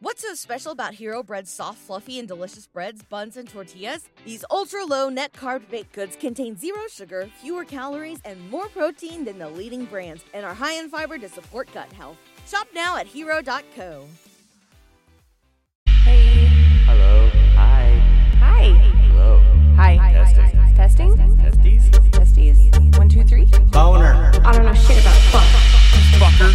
What's so special about Hero Bread's soft, fluffy, and delicious breads, buns, and tortillas? These ultra low net carb baked goods contain zero sugar, fewer calories, and more protein than the leading brands, and are high in fiber to support gut health. Shop now at hero.co. Hey. Hello. Hi. Hi. Hello. Hi. Testing. Testing? Testes? Testes? One, two, three? Boner. I don't know shit about fuck. Fucker.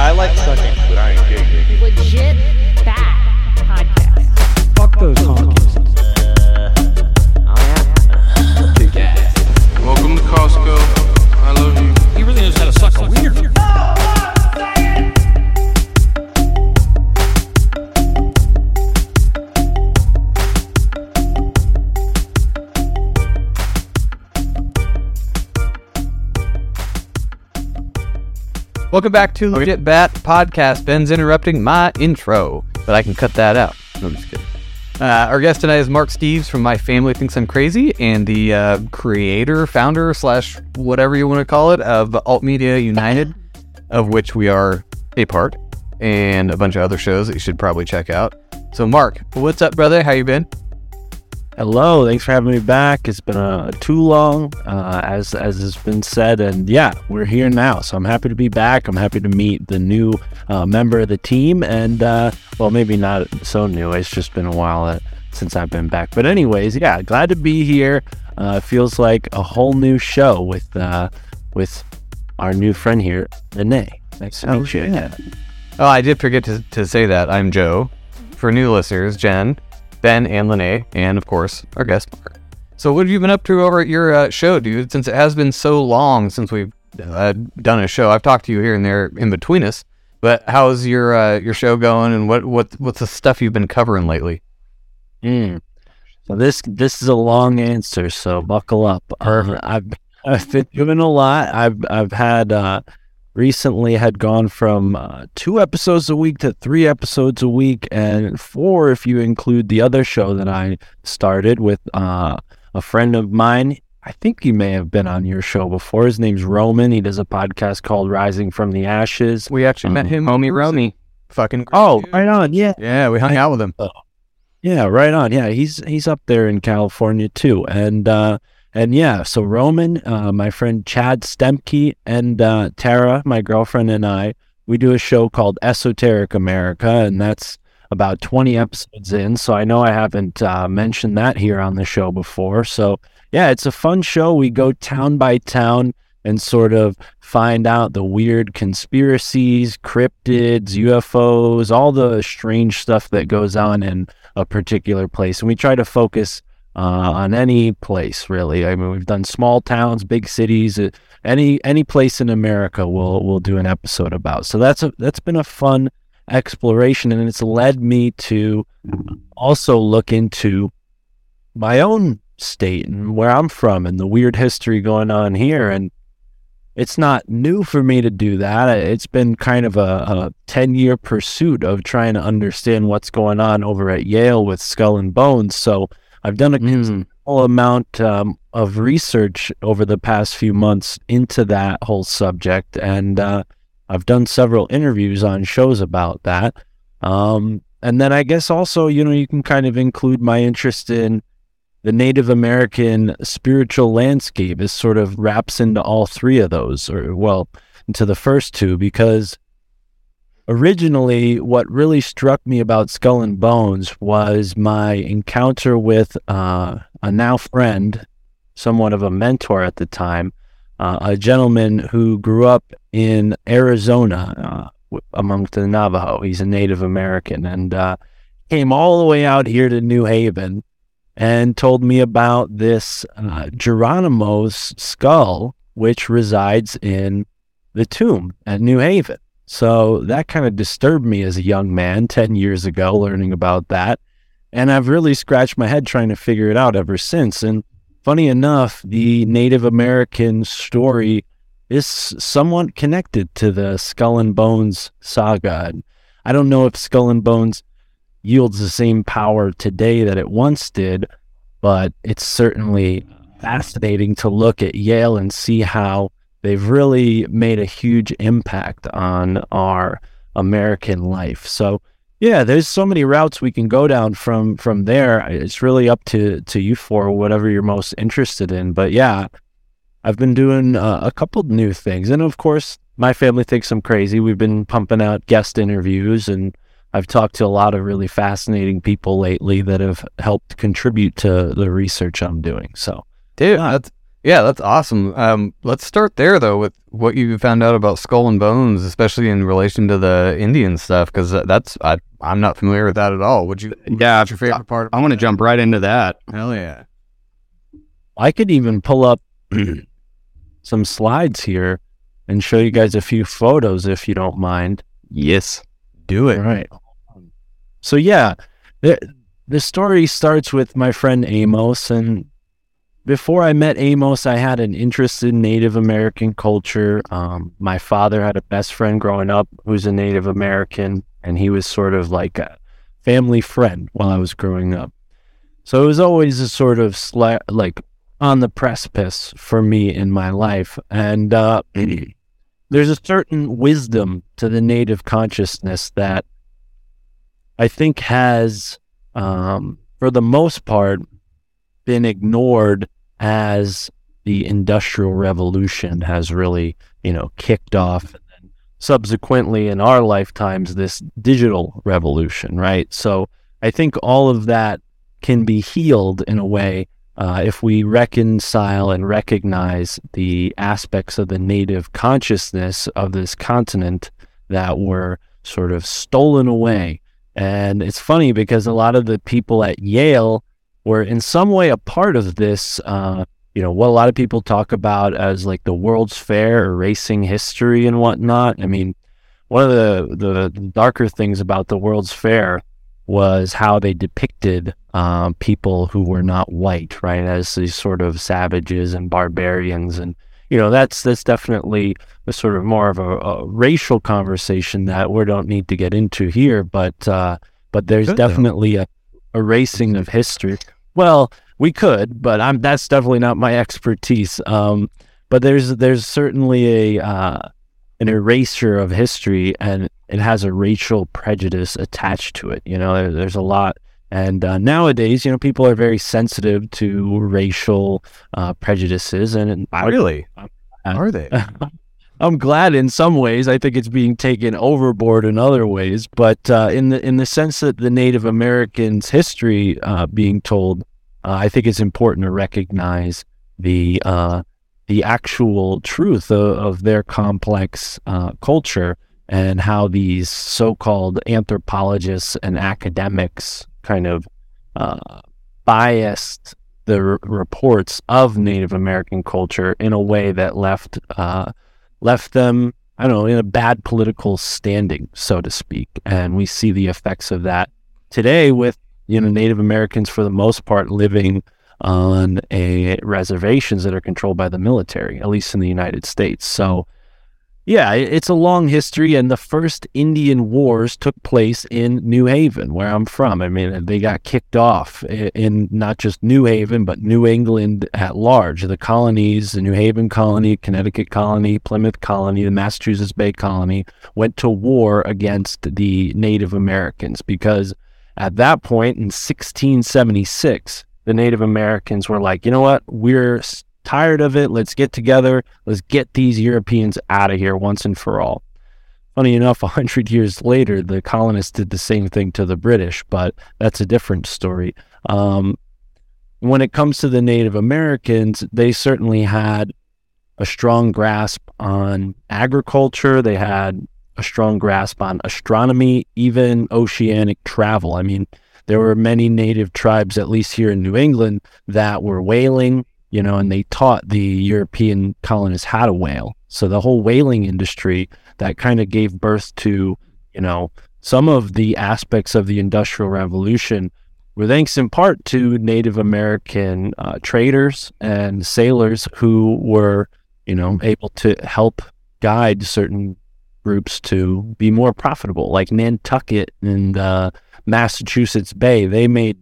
I like sucking, but I ain't gay. Legit podcast. Fuck those honkies. Welcome to Costco. I love you. He really knows how to suck a wiener. Welcome back to Legit Bat Podcast. Ben's interrupting my intro, but I can cut that out. No, I'm just kidding. Uh, our guest tonight is Mark Steves from My Family Thinks I'm Crazy and the uh, creator, founder, slash whatever you want to call it, of Alt Media United, of which we are a part, and a bunch of other shows that you should probably check out. So, Mark, what's up, brother? How you been? Hello, thanks for having me back. It's been uh, too long, uh, as as has been said, and yeah, we're here now. So I'm happy to be back. I'm happy to meet the new uh, member of the team, and uh, well, maybe not so new. It's just been a while uh, since I've been back. But anyways, yeah, glad to be here. Uh, feels like a whole new show with uh, with our new friend here, Renee. Nice to meet you. again. Oh, I did forget to, to say that. I'm Joe. For new listeners, Jen, Ben, and Lene, and of course, our guest, Mark. So, what have you been up to over at your uh, show, dude? Since it has been so long since we've uh, done a show, I've talked to you here and there in between us. But how's your uh, your show going, and what what what's the stuff you've been covering lately? Mm. So this this is a long answer, so buckle up. I've I've been doing a lot. I've I've had uh, recently had gone from uh, two episodes a week to three episodes a week, and four if you include the other show that I started with uh, a friend of mine. I think he may have been on your show before. His name's Roman. He does a podcast called Rising from the Ashes. We actually met Um, him, Homie in. Romy. Fucking great, Oh, dude. right on. Yeah, yeah, we hung out with him. Yeah, right on. Yeah, he's he's up there in California too, and uh, and yeah, so Roman, uh, my friend Chad Stemke, and uh, Tara, my girlfriend, and I, we do a show called Esoteric America, and that's about twenty episodes in. So I know I haven't uh, mentioned that here on the show before. So yeah, it's a fun show. We go town by town and sort of find out the weird conspiracies, cryptids, UFOs, all the strange stuff that goes on in a particular place. And we try to focus uh, on any place, really. I mean, we've done small towns, big cities, uh, any any place in America. We'll we'll do an episode about. So that's a that's been a fun exploration, and it's led me to also look into my own state and where I'm from and the weird history going on here. And it's not new for me to do that. It's been kind of a, a 10 year pursuit of trying to understand what's going on over at Yale with Skull and Bones. So I've done a Mm. considerable amount um, of research over the past few months into that whole subject. And uh, I've done several interviews on shows about that. Um, and then I guess also, you know, you can kind of include my interest in the Native American spiritual landscape. It sort of wraps into all three of those, or well, into the first two, because originally what really struck me about Skull and Bones was my encounter with uh, a now friend, somewhat of a mentor at the time, uh, a gentleman who grew up in Arizona uh, the Navajo. He's a Native American and uh, came all the way out here to New Haven and told me about this uh, Geronimo's skull, which resides in the tomb at New Haven. So that kind of disturbed me as a young man 10 years ago, learning about that. And I've really scratched my head trying to figure it out ever since. And funny enough, the Native American story is somewhat connected to the Skull and Bones saga. And I don't know if Skull and Bones yields the same power today that it once did, but it's certainly fascinating to look at Yale and see how they've really made a huge impact on our American life. So, yeah, there's so many routes we can go down from from there. It's really up to to you for whatever you're most interested in. But yeah, I've been doing uh, a couple new things, and of course, my family thinks I'm crazy. We've been pumping out guest interviews, and I've talked to a lot of really fascinating people lately that have helped contribute to the research I'm doing. So Dude, that's yeah, that's awesome. Um, let's start there though with what you found out about Skull and Bones, especially in relation to the Indian stuff, because that's I I'm not familiar with that at all. Would you? Yeah, What's your favorite part? I want to jump right into that. Hell yeah. I could even pull up some slides here and show you guys a few photos if you don't mind. Yes. Do it. All right. So yeah, the the story starts with my friend Amos, and before I met Amos, I had an interest in Native American culture. Um, my father had a best friend growing up who's a Native American, and he was sort of like a family friend while I was growing up. So it was always a sort of sla- like on the precipice for me in my life, and uh, there's a certain wisdom to the Native consciousness that I think has, um, for the most part, been ignored as the industrial revolution has really, you know, kicked off. And then subsequently in our lifetimes, this digital revolution, right? So I think all of that can be healed in a way uh, if we reconcile and recognize the aspects of the native consciousness of this continent that were sort of stolen away. And it's funny because a lot of the people at Yale were in some way a part of this, uh, you know, what a lot of people talk about as like the World's Fair, erasing history and whatnot. I mean, one of the, the darker things about the World's Fair was how they depicted um, people who were not white, right, as these sort of savages and barbarians, and you know that's that's definitely a sort of more of a, a racial conversation that we don't need to get into here, but uh, but there's Good, though. definitely a erasing of history. Well, we could, but I'm that's definitely not my expertise. Um, but there's there's certainly a uh, an erasure of history, and it has a racial prejudice attached to it. You know, there, there's a lot, and uh, nowadays, you know, people are very sensitive to racial uh, prejudices, and I- Really? Uh, Are they? I'm glad in some ways. I think it's being taken overboard in other ways, but uh, in the in the sense that the Native Americans' history uh, being told, uh, I think it's important to recognize the uh, the actual truth of, of their complex uh, culture and how these so-called anthropologists and academics kind of uh, biased the r- reports of Native American culture in a way that left left them, I don't know, in a bad political standing, so to speak. And we see the effects of that today with you know Native Americans for the most part living on a reservations that are controlled by the military, at least in the United States. So yeah, it's a long history, and the first Indian wars took place in New Haven, where I'm from. I mean, they got kicked off in not just New Haven, but New England at large. The colonies, the New Haven colony, Connecticut colony, Plymouth colony, the Massachusetts Bay colony, went to war against the Native Americans because at that point in 1676, the Native Americans were like, you know what, we're tired of it. Let's get together. Let's get these Europeans out of here once and for all. Funny enough, a hundred years later, the colonists did the same thing to the British, but that's a different story. Um, when it comes to the Native Americans, they certainly had a strong grasp on agriculture. They had a strong grasp on astronomy, even oceanic travel. I mean, there were many native tribes, at least here in New England, that were whaling, you know, and they taught the European colonists how to whale. So the whole whaling industry that kind of gave birth to, you know, some of the aspects of the Industrial Revolution were thanks in part to Native American uh, traders and sailors who were, you know, able to help guide certain groups to be more profitable, like Nantucket and uh, Massachusetts Bay. They made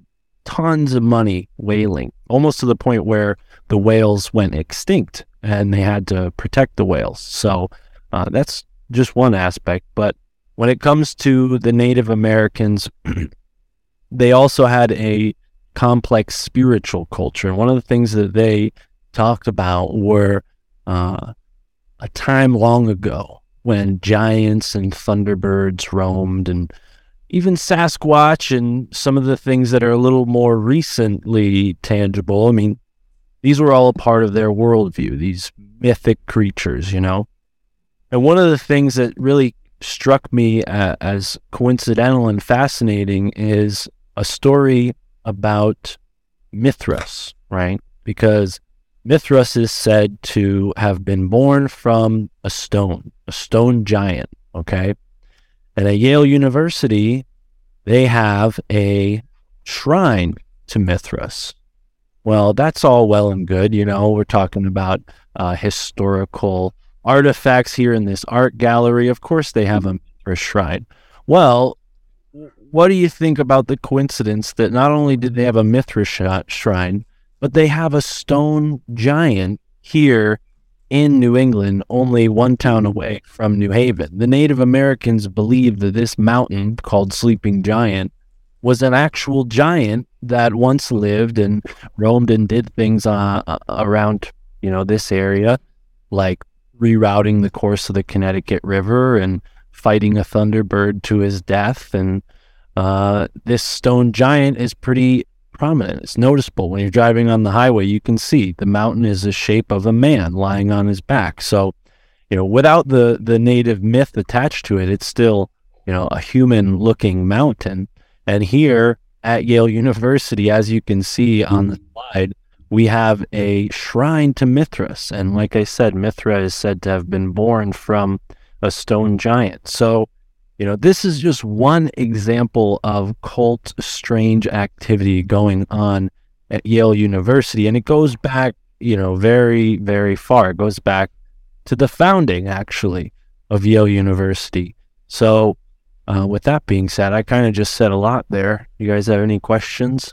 tons of money whaling, almost to the point where the whales went extinct and they had to protect the whales. So uh, that's just one aspect. But when it comes to the Native Americans, they also had a complex spiritual culture. And one of the things that they talked about were uh, a time long ago when giants and thunderbirds roamed and even Sasquatch and some of the things that are a little more recently tangible. I mean, these were all a part of their worldview, these mythic creatures, you know? And one of the things that really struck me uh, as coincidental and fascinating is a story about Mithras, right? Because Mithras is said to have been born from a stone, a stone giant, okay? And at Yale University, they have a shrine to Mithras. Well, that's all well and good. You know, we're talking about uh, historical artifacts here in this art gallery. Of course, they have a Mithras shrine. Well, what do you think about the coincidence that not only did they have a Mithras sh- shrine, but they have a stone giant here in New England, only one town away from New Haven. The Native Americans believed that this mountain called Sleeping Giant was an actual giant that once lived and roamed and did things uh, uh, around, you know, this area, like rerouting the course of the Connecticut River and fighting a thunderbird to his death. And uh, this stone giant is pretty prominent. It's noticeable when you're driving on the highway. You can see the mountain is the shape of a man lying on his back. So, you know, without the the native myth attached to it, it's still you know a human looking mountain. And here at Yale University, as you can see on the slide, we have a shrine to Mithras. And like I said, Mithra is said to have been born from a stone giant. So, you know, this is just one example of cult strange activity going on at Yale University. And it goes back, you know, very, very far. It goes back to the founding, actually, of Yale University. So, uh, with that being said, I kind of just said a lot there. You guys have any questions?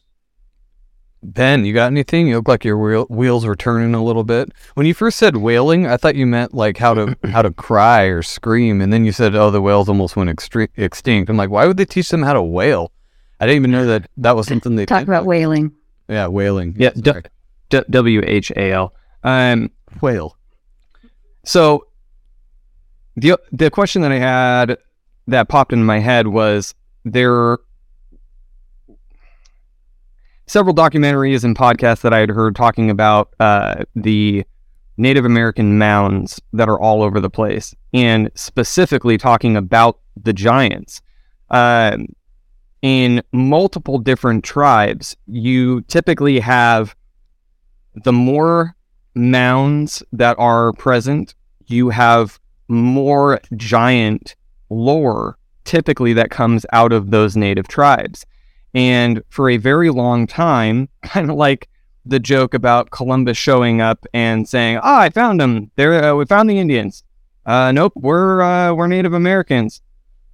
Ben, you got anything? You look like your wheel- wheels were turning a little bit. When you first said wailing, I thought you meant like how to how to cry or scream, and then you said, "Oh, the whales almost went extre- extinct." I'm like, why would they teach them how to wail? I didn't even know that that was something they Talk did. about whaling. Yeah, wailing. Yeah, d- Sorry. D- W H A L. Um, whale. so the the question that I had that popped into my head was there several documentaries and podcasts that I had heard talking about uh, the Native American mounds that are all over the place, and specifically talking about the giants. Um, in multiple different tribes, you typically have the more mounds that are present, you have more giant lore typically that comes out of those native tribes. And for a very long time, kind of like the joke about Columbus showing up and saying, "Ah, I found them. There, uh, we found the Indians." Uh, nope, we're uh, we're Native Americans.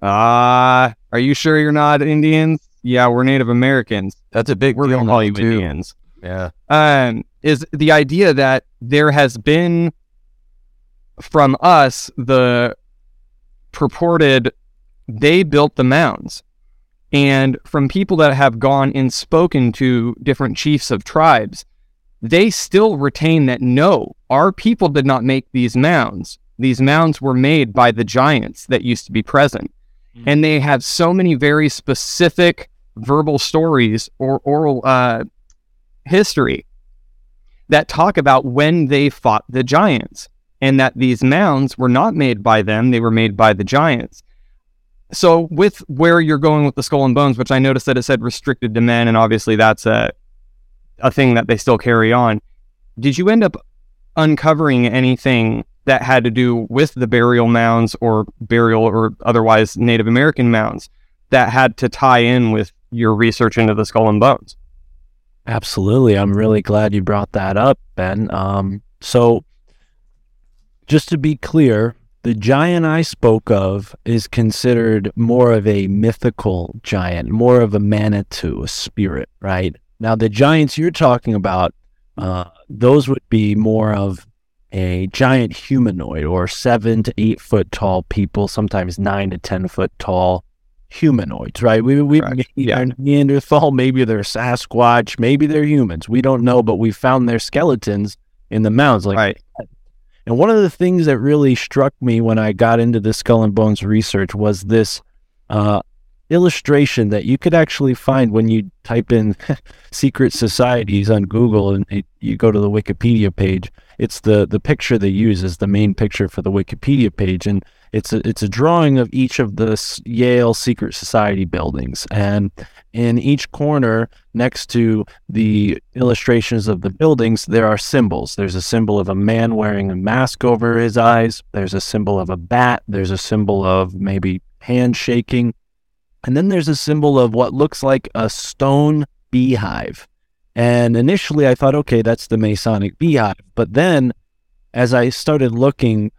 Ah, are you sure you're not Indians? Yeah, we're Native Americans. That's a big We're gonna call you too. Indians Yeah. um, is the idea that there has been from us the purported they built the mounds. And from people that have gone and spoken to different chiefs of tribes they still retain that no our people did not make these mounds. These mounds were made by the giants that used to be present. And they have so many very specific verbal stories or oral uh, history that talk about when they fought the giants and that these mounds were not made by them, they were made by the giants. So, with where you're going with the skull and bones, which I noticed that it said restricted to men, and obviously that's a, a thing that they still carry on, did you end up uncovering anything that had to do with the burial mounds or burial or otherwise Native American mounds that had to tie in with your research into the skull and bones? Absolutely. I'm really glad you brought that up, Ben. Um, so, just to be clear, the giant I spoke of is considered more of a mythical giant, more of a manitou, a spirit, right? Now, the giants you're talking about, uh, those would be more of a giant humanoid or seven to eight foot tall people, sometimes nine to 10 foot tall humanoids, right? We, we, maybe Yeah. they're Neanderthal, maybe they're Sasquatch, maybe they're humans. We don't know, but we found their skeletons in the mounds. Like, right. And one of the things that really struck me when I got into the skull and bones research was this uh, illustration that you could actually find when you type in secret societies on Google and it, you go to the Wikipedia page. It's the the picture they use as the main picture for the Wikipedia page, and it's a it's a drawing of each of the Yale secret society buildings, and in each corner next to the illustrations of the buildings, there are symbols. There's a symbol of a man wearing a mask over his eyes. There's a symbol of a bat. There's a symbol of maybe handshaking. And then there's a symbol of what looks like a stone beehive. And initially I thought, okay, that's the Masonic beehive. But then as I started looking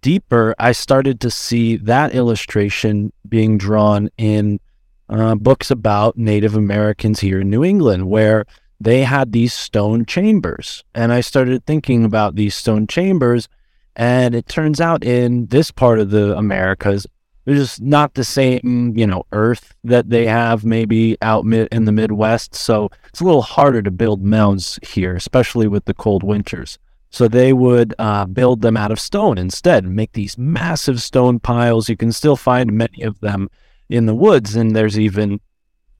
deeper, I started to see that illustration being drawn in uh, books about Native Americans here in New England, where they had these stone chambers. And I started thinking about these stone chambers. And it turns out in this part of the Americas, there's just not the same, you know, earth that they have maybe out mid in the Midwest. So it's a little harder to build mounds here, especially with the cold winters. So they would uh, build them out of stone instead, make these massive stone piles. You can still find many of them in the woods, and there's even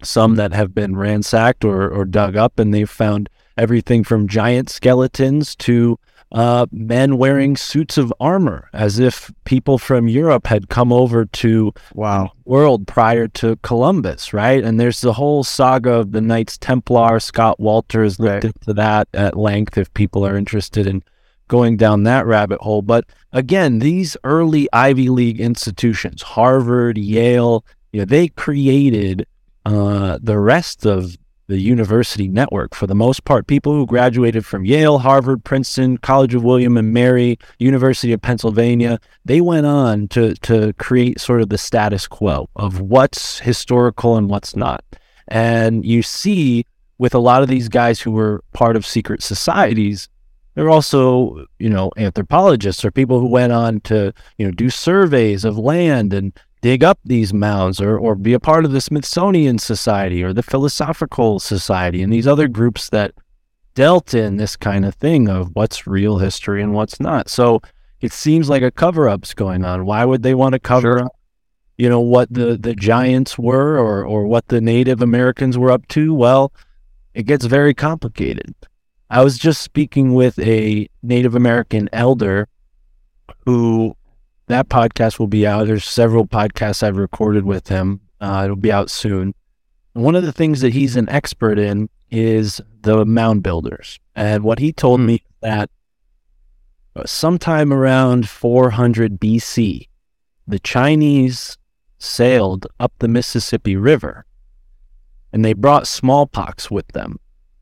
some that have been ransacked or, or dug up, and they've found everything from giant skeletons to uh, men wearing suits of armor, as if people from Europe had come over to Wow. world prior to Columbus, right? And there's the whole saga of the Knights Templar. Scott Walters looked Right. into that at length if people are interested in going down that rabbit hole. But again, these early Ivy League institutions, Harvard, Yale, you know, they created uh, the rest of the university network for the most part. People who graduated from Yale, Harvard, Princeton, College of William and Mary, University of Pennsylvania, they went on to to create sort of the status quo of what's historical and what's not. And you see with a lot of these guys who were part of secret societies, they're also, you know, anthropologists or people who went on to, you know, do surveys of land and dig up these mounds or, or be a part of the Smithsonian Society or the Philosophical Society and these other groups that dealt in this kind of thing of what's real history and what's not. So it seems like a cover up's going on. Why would they want to cover up, you know, what the, the giants were or, or what the Native Americans were up to? Well, it gets very complicated. I was just speaking with a Native American elder who that podcast will be out. There's several podcasts I've recorded with him. Uh, it'll be out soon. One of the things that he's an expert in is the mound builders. And what he told me that sometime around 400 BC, the Chinese sailed up the Mississippi River and they brought smallpox with them.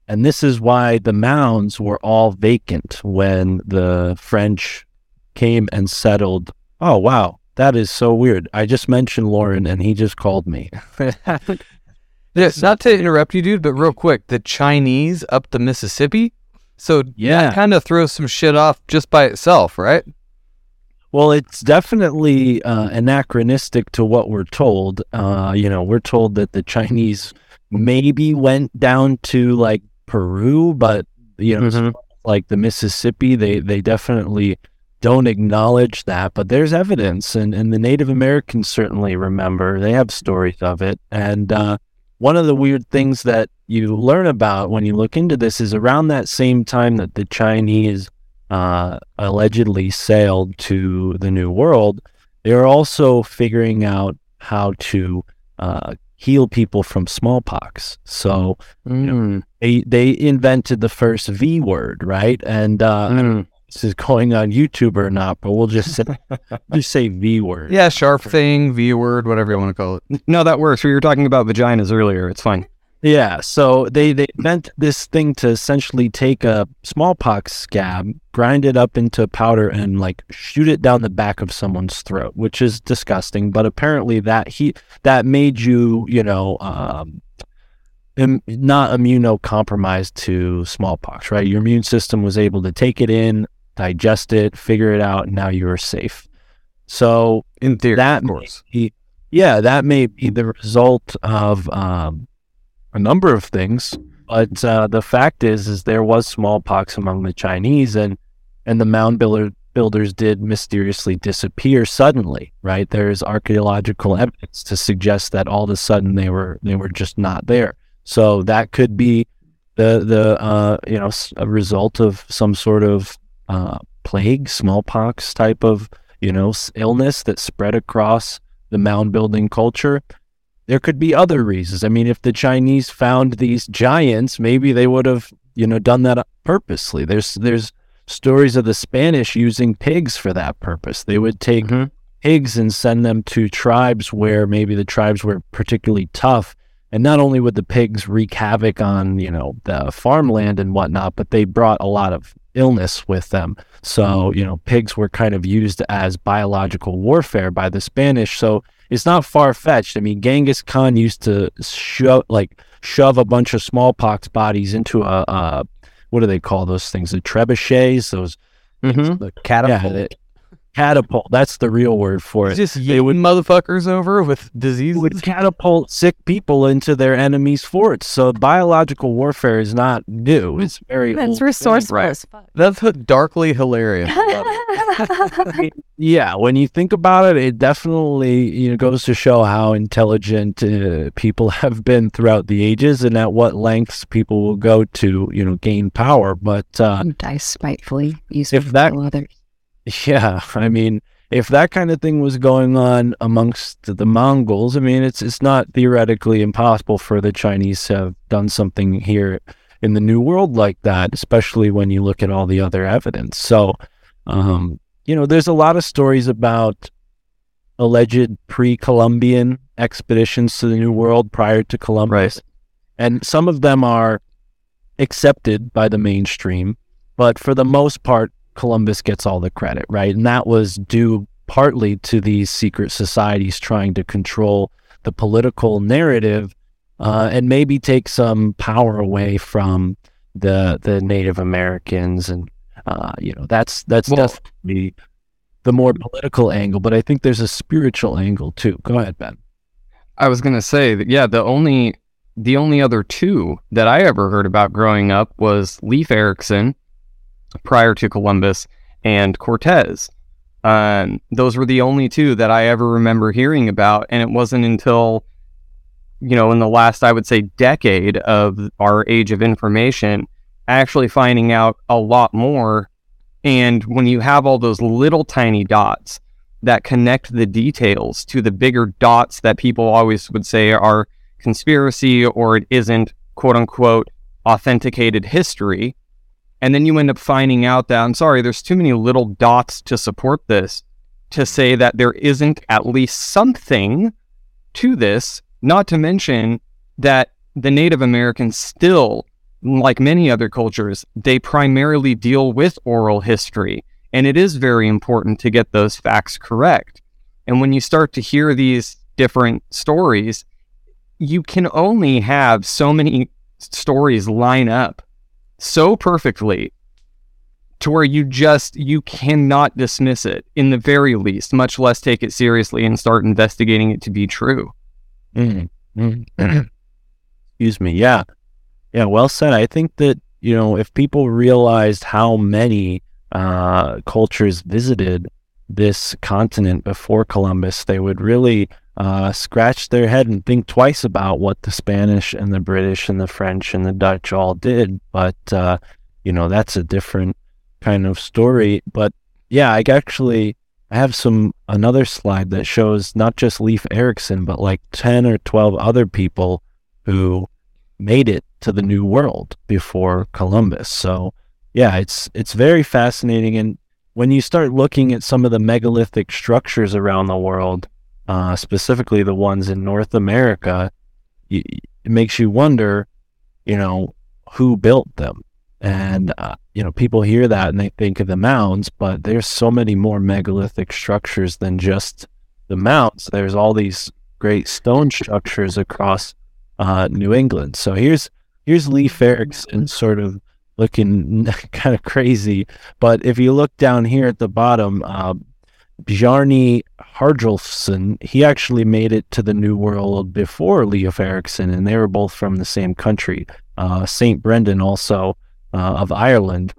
And this is why the mounds were all vacant when the French came and settled. Oh, wow. That is so weird. I just mentioned Lauren and he just called me. Yeah, not to interrupt you, dude, but real quick, the Chinese up the Mississippi. So Yeah. kind of throws some shit off just by itself, right? Well, it's definitely uh, anachronistic to what we're told. Uh, you know, we're told that the Chinese maybe went down to like Peru, but you know, Mhm. like the Mississippi, they they definitely don't acknowledge that. But there's evidence, and and the Native Americans certainly remember. They have stories of it, and uh, one of the weird things that you learn about when you look into this is around that same time that the Chinese uh, allegedly sailed to the New World, they are also figuring out how to uh, heal people from smallpox. So Mm. they they invented the first V word, right? And uh, know Mm. This is going on YouTube or not, but we'll just say just say V word. Yeah, sharp thing, V word, whatever you want to call it. No, that works. We were talking about vaginas earlier. It's fine. Yeah, so they they invent this thing to essentially take a smallpox scab, grind it up into powder, and like shoot it down the back of someone's throat, which is disgusting. But apparently that he that made you, you know, um, Im- not immunocompromised to smallpox, right? Your immune system was able to take it in digest it, figure it out, and now you are safe. So In theory, that of course. be, yeah, that may be the result of um, a number of things. But uh, the fact is, is there was smallpox among the Chinese, and and the mound builder, builders did mysteriously disappear suddenly. Right? There's archaeological evidence to suggest that all of a sudden they were they were just not there. So that could be the the uh, you know a result of some sort of uh, plague, smallpox type of you know illness that spread across the mound building culture. There could be other reasons. I mean, if the Chinese found these giants, maybe they would have you know done that purposely. There's there's stories of the Spanish using pigs for that purpose. They would take Mhm. pigs and send them to tribes where maybe the tribes were particularly tough. And not only would the pigs wreak havoc on, you know, the farmland and whatnot, but they brought a lot of illness with them. So, you know, pigs were kind of used as biological warfare by the Spanish. So it's not far fetched. I mean, Genghis Khan used to shove, like, shove a bunch of smallpox bodies into a, uh, what do they call those things? The trebuchets, those Mhm. The catapult. yeah, catapult. That's the real word for it. Just they would motherfuckers over with disease. would catapult sick people into their enemies' forts. So biological warfare is not new. It's very That's old resourceful right. That's darkly hilarious. Yeah, when you think about it, it definitely you know goes to show how intelligent uh, people have been throughout the ages and at what lengths people will go to you know gain power. But uh, Die spitefully. Use If that- others. Yeah, I mean, if that kind of thing was going on amongst the Mongols, I mean, it's it's not theoretically impossible for the Chinese to have done something here in the New World like that, especially when you look at all the other evidence. So, um, you know, there's a lot of stories about alleged pre-Columbian expeditions to the New World prior to Columbus, and some of them are accepted by the mainstream, but for the most part, Columbus gets all the credit, right? And that was due partly to these secret societies trying to control the political narrative uh, and maybe take some power away from the the Native Americans, and uh, you know that's that's Well- definitely the more political angle. But I think there's a spiritual angle too. Go ahead, Ben. I was gonna say that yeah, the only the only other two that I ever heard about growing up was Leif Erikson prior to Columbus and Cortez. Um, those were the only two that I ever remember hearing about, and it wasn't until you know in the last I would say decade of our age of information actually finding out a lot more. And when you have all those little tiny dots that connect the details to the bigger dots that people always would say are conspiracy or it isn't quote unquote authenticated history. And then you end up finding out that I'm sorry, there's too many little dots to support this to say that there isn't at least something to this, not to mention that the Native Americans still, like many other cultures, they primarily deal with oral history. And it is very important to get those facts correct. And when you start to hear these different stories, you can only have so many stories line up so perfectly to where you just you cannot dismiss it in the very least much less take it seriously and start investigating it to be true Mm. Mm. Excuse me. Yeah. Yeah. Well said. I think that, you know, if people realized how many uh, cultures visited this continent before Columbus, they would really uh, scratch their head and think twice about what the Spanish and the British and the French and the Dutch all did. But, uh, you know, that's a different kind of story. But yeah, I actually I have some another slide that shows not just Leif Erikson, but like ten or twelve other people who made it to the New World before Columbus. So yeah, it's it's very fascinating. And when you start looking at some of the megalithic structures around the world, uh, specifically the ones in North America, it makes you wonder, you know, who built them. And, uh, you know, people hear that and they think of the mounds, but there's so many more megalithic structures than just the mounds. There's all these great stone structures across uh, New England. So here's here's Leif Erikson sort of looking kind of crazy. But if you look down here at the bottom, uh, Bjarni Herjolfsson, he actually made it to the New World before Leif Erikson, and they were both from the same country. Uh, Saint Brendan, also uh, of Ireland,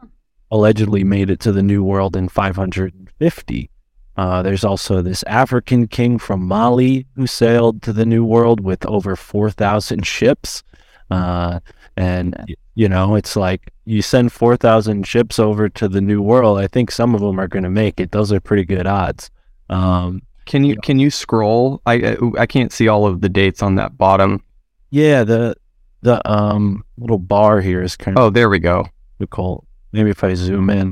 allegedly made it to the New World in 550. Uh, there's also this African king from Mali who sailed to the New World with over 4,000 ships. Uh, and, you know, it's like you send 4,000 ships over to the New World. I think some of them are going to make it. Those are pretty good odds. Um, Can you can you scroll? I I- can't see all of the dates on that bottom. yeah, the the um little bar here is kind of Oh, there we go. difficult. Maybe if I zoom in,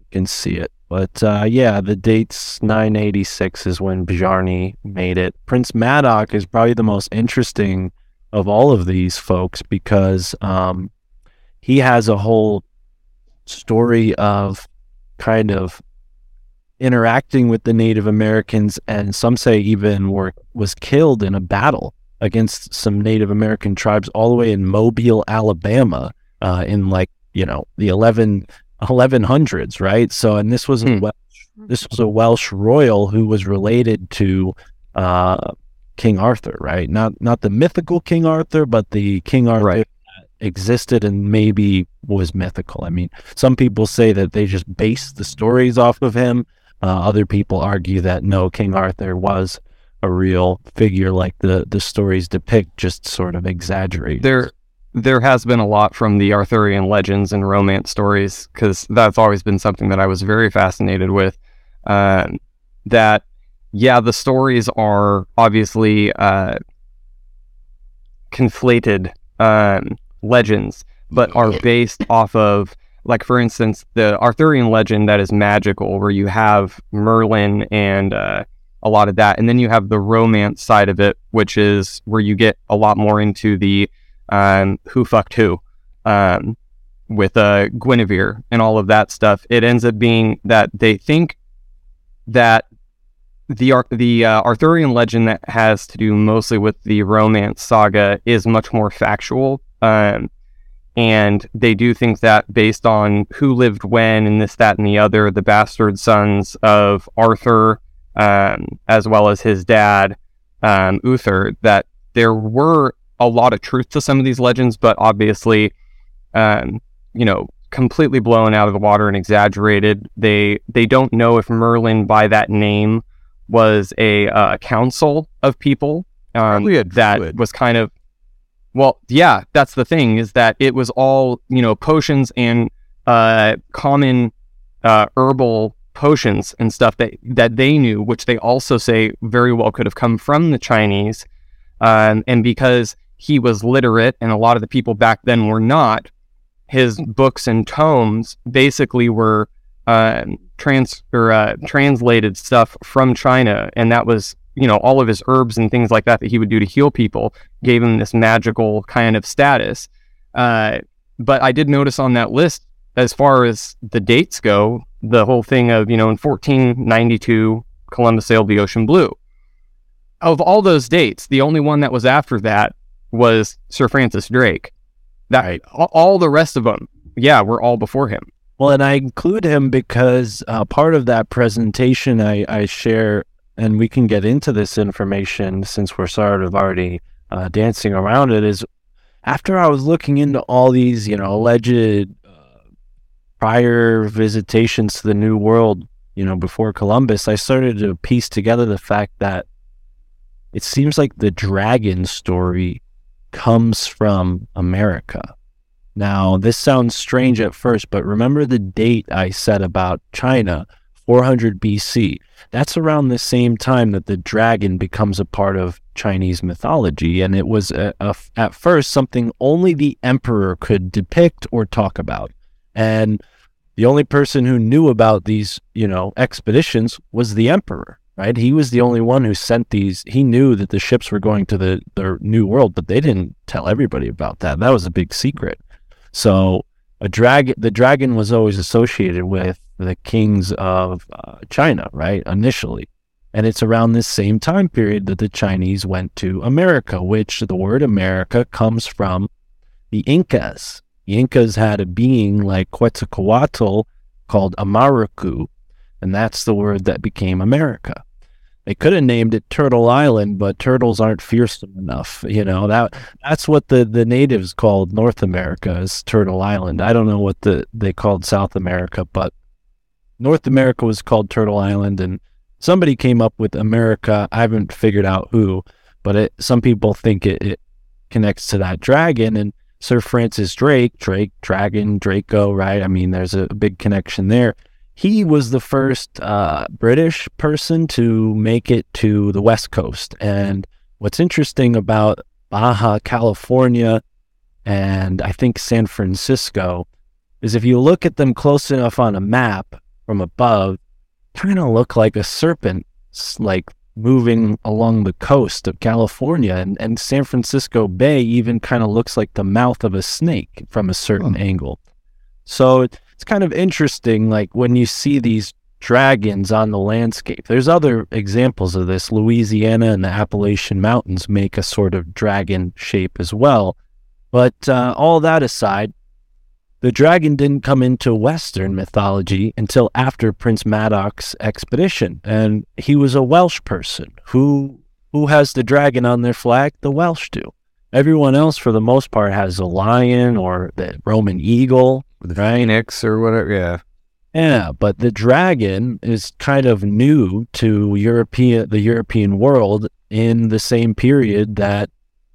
you can see it. But uh, yeah, the date's 986 is when Bjarni made it. Prince Madoc is probably the most interesting of all of these folks because um, he has a whole story of kind of interacting with the Native Americans, and some say even were was killed in a battle against some Native American tribes all the way in Mobile, Alabama, uh, in like you know the 11 1100s, right? So, and this was a Hmm. Welsh, this was a Welsh royal who was related to uh, King Arthur, right? Not not the mythical King Arthur, but the King Arthur Right. Existed and maybe was mythical. I mean, some people say that they just base the stories off of him. Uh, other people argue that no, King Arthur was a real figure, like the the stories depict, just sort of exaggerate. There there has been a lot from the Arthurian legends and romance stories because that's always been something that I was very fascinated with. Um, that yeah, the stories are obviously uh, conflated um, legends, but are based off of like for instance the Arthurian legend that is magical, where you have Merlin and uh, a lot of that, and then you have the romance side of it, which is where you get a lot more into the um, who fucked who um, with uh, Guinevere and all of that stuff. It ends up being that they think that the Ar- the uh, Arthurian legend that has to do mostly with the romance saga is much more factual. Um, and they do think that based on who lived when and this, that, and the other, the bastard sons of Arthur, um, as well as his dad, um, Uther, that there were a lot of truth to some of these legends, but obviously, um, you know, completely blown out of the water and exaggerated. They they don't know if Merlin by that name was a uh, council of people um, that was kind of well, yeah, that's the thing is that it was all you know potions and uh, common uh, herbal potions and stuff that that they knew, which they also say very well could have come from the Chinese, um, and because he was literate and a lot of the people back then were not, his books and tomes basically were um, trans or uh, translated stuff from China, and that was you know all of his herbs and things like that that he would do to heal people gave him this magical kind of status. Uh, but I did notice on that list, as far as the dates go, the whole thing of you know in 1492 Columbus sailed the ocean blue. Of all those dates, the only one that was after that was Sir Francis Drake. That Right. all, the rest of them, yeah, were all before him. Well, and I include him because uh, part of that presentation I, I share, and we can get into this information since we're sort of already uh, dancing around it, is after I was looking into all these, you know, alleged uh, prior visitations to the New World, you know, before Columbus, I started to piece together the fact that it seems like the dragon story comes from America. Now, this sounds strange at first, but remember the date I said about China, 400 BC. That's around the same time that the dragon becomes a part of Chinese mythology, and it was a, a, at first something only the emperor could depict or talk about. And the only person who knew about these, you know, expeditions was the emperor, right? He was the only one who sent these. He knew that the ships were going to the, the new world, but they didn't tell everybody about that. That was a big secret. So a dragon, the dragon was always associated with the kings of uh, China, right? Initially. And it's around this same time period that the Chinese went to America, which the word America comes from the Incas. The Incas had a being like Quetzalcoatl called Amaraku, and that's the word that became America. They could have named it Turtle Island, but turtles aren't fearsome enough. You know that that's what the, the natives called North America is Turtle Island. I don't know what the they called South America, but North America was called Turtle Island, and somebody came up with America. I haven't figured out who, but it, some people think it, it connects to that dragon and Sir Francis Drake, Drake, Dragon, Draco, right? I mean, there's a big connection there. He was the first uh, British person to make it to the West Coast. And what's interesting about Baja California and I think San Francisco is if you look at them close enough on a map from above, kind of look like a serpent, like moving along the coast of California. And, and San Francisco Bay even kind of looks like the mouth of a snake from a certain angle. So it's kind of interesting, like when you see these dragons on the landscape. There's other examples of this. Louisiana and the Appalachian Mountains make a sort of dragon shape as well. But uh, all that aside, the dragon didn't come into Western mythology until after Prince Madoc's expedition, and he was a Welsh person. Who who has the dragon on their flag? The Welsh do. Everyone else, for the most part, has a lion or the Roman eagle, the right? Phoenix or whatever. Yeah. Yeah, but the dragon is kind of new to European the European world in the same period that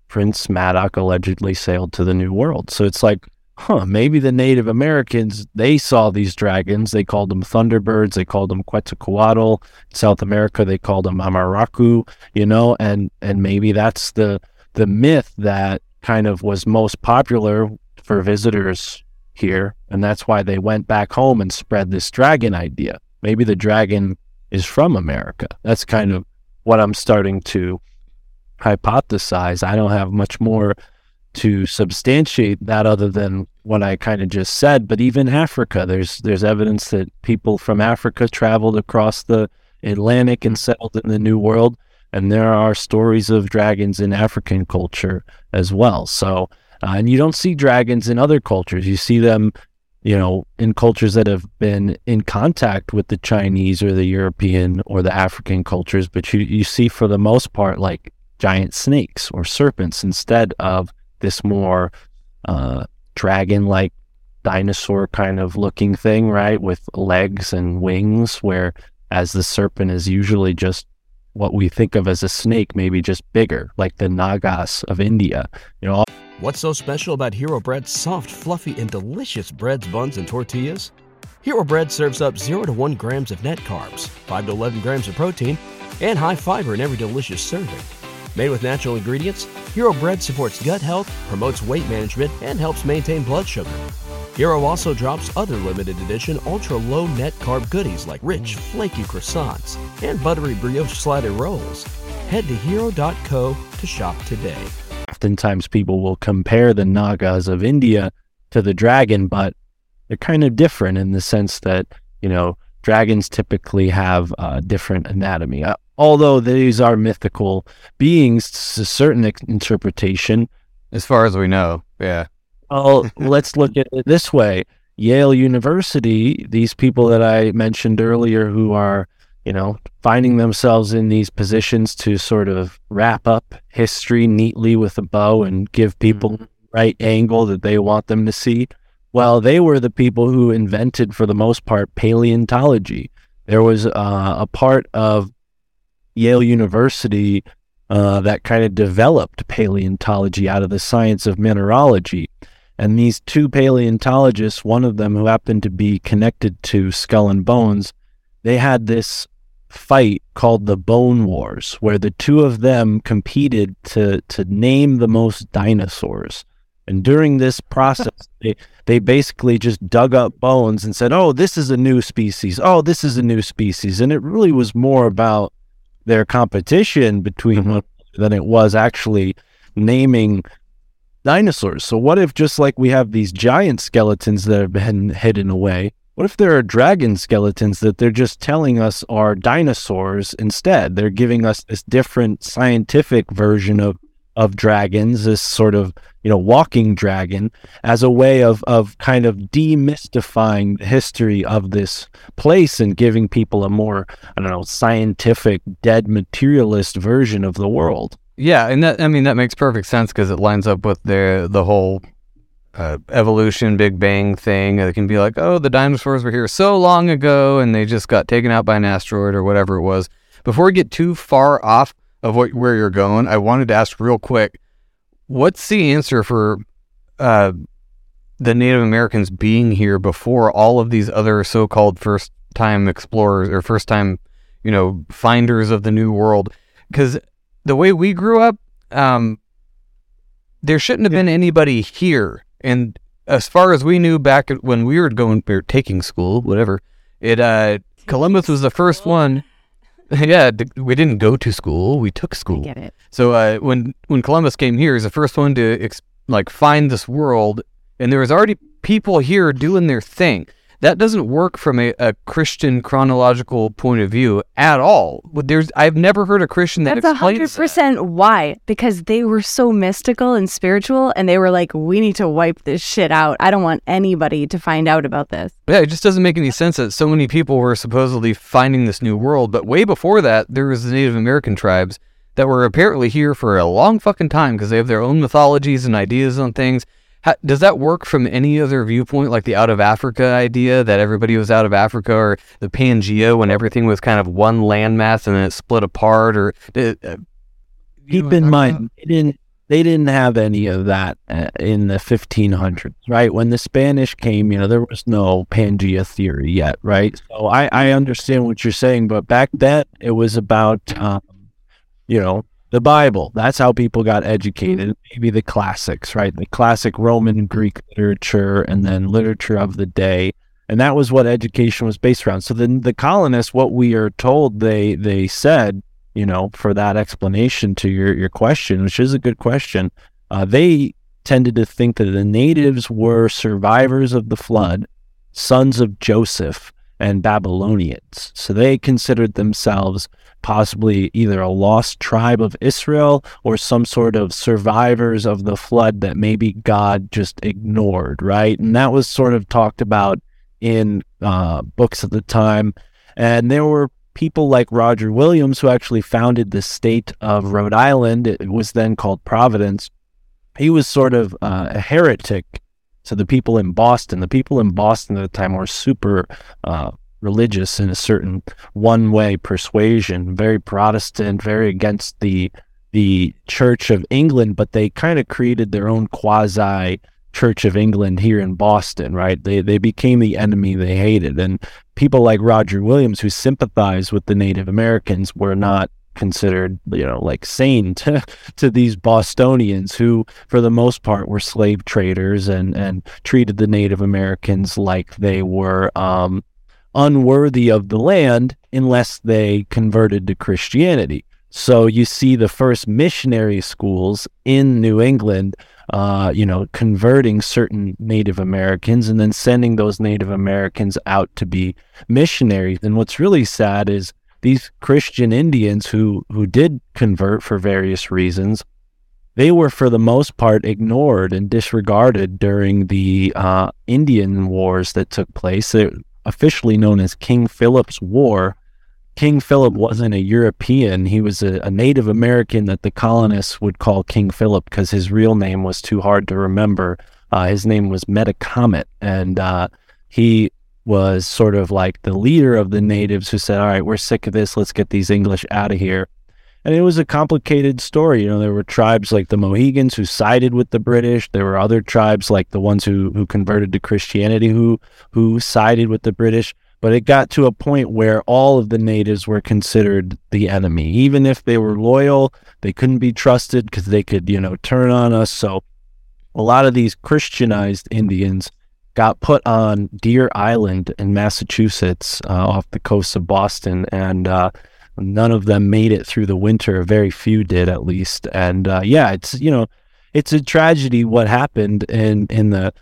Prince Madoc allegedly sailed to the New World. So it's like, huh, maybe the Native Americans they saw these dragons. They called them thunderbirds. They called them Quetzalcoatl. In South America, they called them Amaraku. You know, and and maybe that's the the myth that kind of was most popular for visitors here, and that's why they went back home and spread this dragon idea. Maybe the dragon is from America. That's kind of what I'm starting to hypothesize. I don't have much more to substantiate that other than what I kind of just said. But even Africa, there's there's evidence that people from Africa traveled across the Atlantic and settled in the New World, and there are stories of dragons in African culture as well. So, uh, and you don't see dragons in other cultures. You see them, you know, in cultures that have been in contact with the Chinese or the European or the African cultures, but you you see for the most part like giant snakes or serpents instead of this more uh, dragon-like dinosaur kind of looking thing, right, with legs and wings, where as the serpent is usually just what we think of as a snake, maybe just bigger, like the Nagas of India. You know, What's so special about Hero Bread's soft, fluffy, and delicious breads, buns, and tortillas? Hero Bread serves up 0 to 1 grams of net carbs, 5 to 11 grams of protein, and high fiber in every delicious serving. Made with natural ingredients, Hero Bread supports gut health, promotes weight management, and helps maintain blood sugar. Hero also drops other limited edition ultra low net carb goodies like rich, flaky croissants and buttery brioche slider rolls. Head to hero.co to shop today. oftentimes people will compare the Nagas of India to the dragon, but they're kind of different in the sense that, you know, dragons typically have uh, different anatomy. Uh, although these are mythical beings to a certain interpretation, As far as we know. Yeah. well, let's look at it this way. Yale University, these people that I mentioned earlier who are, you know, finding themselves in these positions to sort of wrap up history neatly with a bow and give people the right angle that they want them to see. Well, they were the people who invented, for the most part, paleontology. There was uh, a part of Yale University uh, that kind of developed paleontology out of the science of mineralogy. And these two paleontologists, one of them who happened to be connected to Skull and Bones, they had this fight called the Bone Wars, where the two of them competed to to name the most dinosaurs. And during this process, they they basically just dug up bones and said, "Oh, this is a new species. Oh, this is a new species." And it really was more about their competition between mm-hmm. one another than it was actually naming dinosaurs. So what if just like we have these giant skeletons that have been hidden away, what if there are dragon skeletons that they're just telling us are dinosaurs instead? They're giving us this different scientific version of of dragons, this sort of you know walking dragon, as a way of of kind of demystifying the history of this place and giving people a more I don't know scientific, dead materialist version of the world. Yeah, and that I mean that makes perfect sense because it lines up with the the whole uh, evolution, Big Bang thing. It can be like, oh, the dinosaurs were here so long ago, and they just got taken out by an asteroid or whatever it was. Before we get too far off of what where you're going, I wanted to ask real quick, what's the answer for uh, the Native Americans being here before all of these other so-called first-time explorers or first-time, you know, finders of the New World? Because the way we grew up, um, there shouldn't have been anybody here. And as far as we knew back when we were going, we were taking school, whatever. It uh, Columbus was the first one. yeah, we didn't go to school; we took school. Get it? So uh, when when Columbus came here, he's the first one to ex- like find this world, and there was already people here doing their thing. That doesn't work from a, a Christian chronological point of view at all. But There's I've never heard a Christian that That's explains that. percent why. Because they were so mystical and spiritual, and they were like, "We need to wipe this shit out. I don't want anybody to find out about this." Yeah, it just doesn't make any sense that so many people were supposedly finding this new world. But way before that, there was the Native American tribes that were apparently here for a long fucking time because they have their own mythologies and ideas on things. How, does that work from any other viewpoint, like the out of Africa idea that everybody was out of Africa, or the Pangea when everything was kind of one landmass and then it split apart, or uh, uh, Keep in mind, they didn't they didn't have any of that uh, in the 1500s, right? When the Spanish came, you know, there was no Pangea theory yet, right? So I I understand what you're saying, but back then it was about, um, you know, the Bible. That's how people got educated. Maybe the classics, right? The classic Roman and Greek literature, and then literature of the day. And that was what education was based around. So then the colonists, what we are told they they said, you know, for that explanation to your your question, which is a good question, uh, they tended to think that the natives were survivors of the flood, sons of Joseph and Babylonians. So they considered themselves possibly either a lost tribe of Israel or some sort of survivors of the flood that maybe God just ignored, right? And that was sort of talked about in uh, books at the time. And there were people like Roger Williams who actually founded the state of Rhode Island. It was then called Providence. He was sort of uh, a heretic to the people in Boston. The people in Boston at the time were super uh, religious in a certain one-way persuasion, very Protestant, very against the the Church of England, but they kind of created their own quasi Church of England here in Boston, right? They they became the enemy they hated, and people like Roger Williams, who sympathized with the Native Americans, were not considered, you know, like sane to, to these Bostonians who, for the most part, were slave traders and and treated the Native Americans like they were um, unworthy of the land unless they converted to Christianity. So you see the first missionary schools in New England, uh, you know, converting certain Native Americans and then sending those Native Americans out to be missionaries. And what's really sad is these Christian Indians who who did convert for various reasons, they were for the most part ignored and disregarded during the uh, Indian wars that took place. They're officially known as King Philip's War. King Philip wasn't a European. He was a, a Native American that the colonists would call King Philip because his real name was too hard to remember. Uh, his name was Metacomet, and uh, he was sort of like the leader of the natives who said, All right, we're sick of this. Let's get these English out of here. And it was a complicated story. You know, there were tribes like the Mohegans who sided with the British. There were other tribes like the ones who, who converted to Christianity who who sided with the British. But it got to a point where all of the natives were considered the enemy. Even if they were loyal, they couldn't be trusted because they could, you know, turn on us. So a lot of these Christianized Indians got put on Deer Island in Massachusetts uh, off the coast of Boston. And uh, none of them made it through the winter. Very few did, at least. And uh, yeah, it's, you know, it's a tragedy what happened in, in the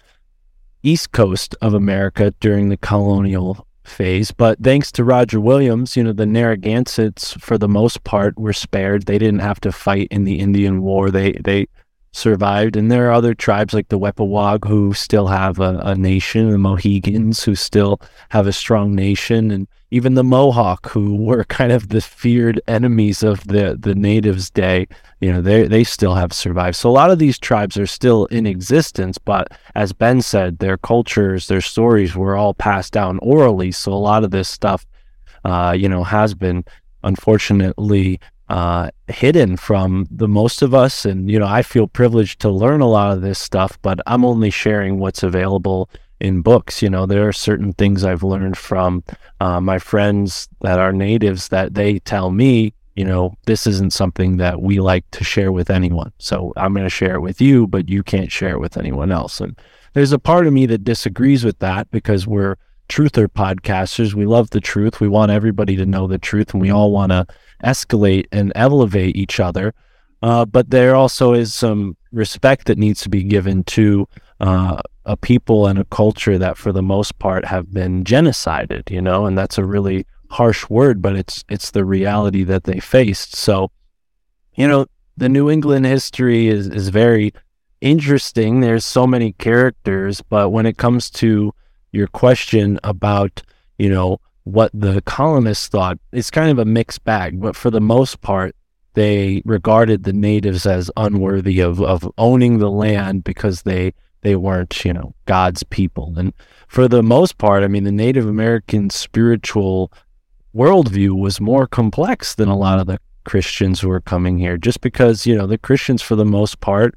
east coast of America during the colonial phase. But thanks to Roger Williams, you know, the Narragansetts, for the most part, were spared. They didn't have to fight in the Indian War. They they survived. And there are other tribes like the Wepawag who still have a, a nation, the Mohegans who still have a strong nation, and even the Mohawk who were kind of the feared enemies of the, the natives' day, you know, they they still have survived. So a lot of these tribes are still in existence, but as Ben said, their cultures, their stories were all passed down orally. So a lot of this stuff, uh, you know, has been unfortunately uh, hidden from the most of us. And, you know, I feel privileged to learn a lot of this stuff, but I'm only sharing what's available in books. You know, there are certain things I've learned from uh, my friends that are natives that they tell me, you know, this isn't something that we like to share with anyone. So I'm going to share it with you, but you can't share it with anyone else. And there's a part of me that disagrees with that because we're truther podcasters. We love the truth. We want everybody to know the truth and we all want to escalate and elevate each other. Uh, but there also is some respect that needs to be given to uh, a people and a culture that, for the most part, have been genocided. You know, and that's a really harsh word, but it's it's the reality that they faced. So, you know, the New England history is is very interesting. There's so many characters, but when it comes to your question about, you know, what the colonists thought, it's kind of a mixed bag. But for the most part, they regarded the natives as unworthy of, of owning the land because they they weren't, you know, God's people. And for the most part, I mean, the Native American spiritual worldview was more complex than a lot of the Christians who were coming here, just because, you know, the Christians, for the most part,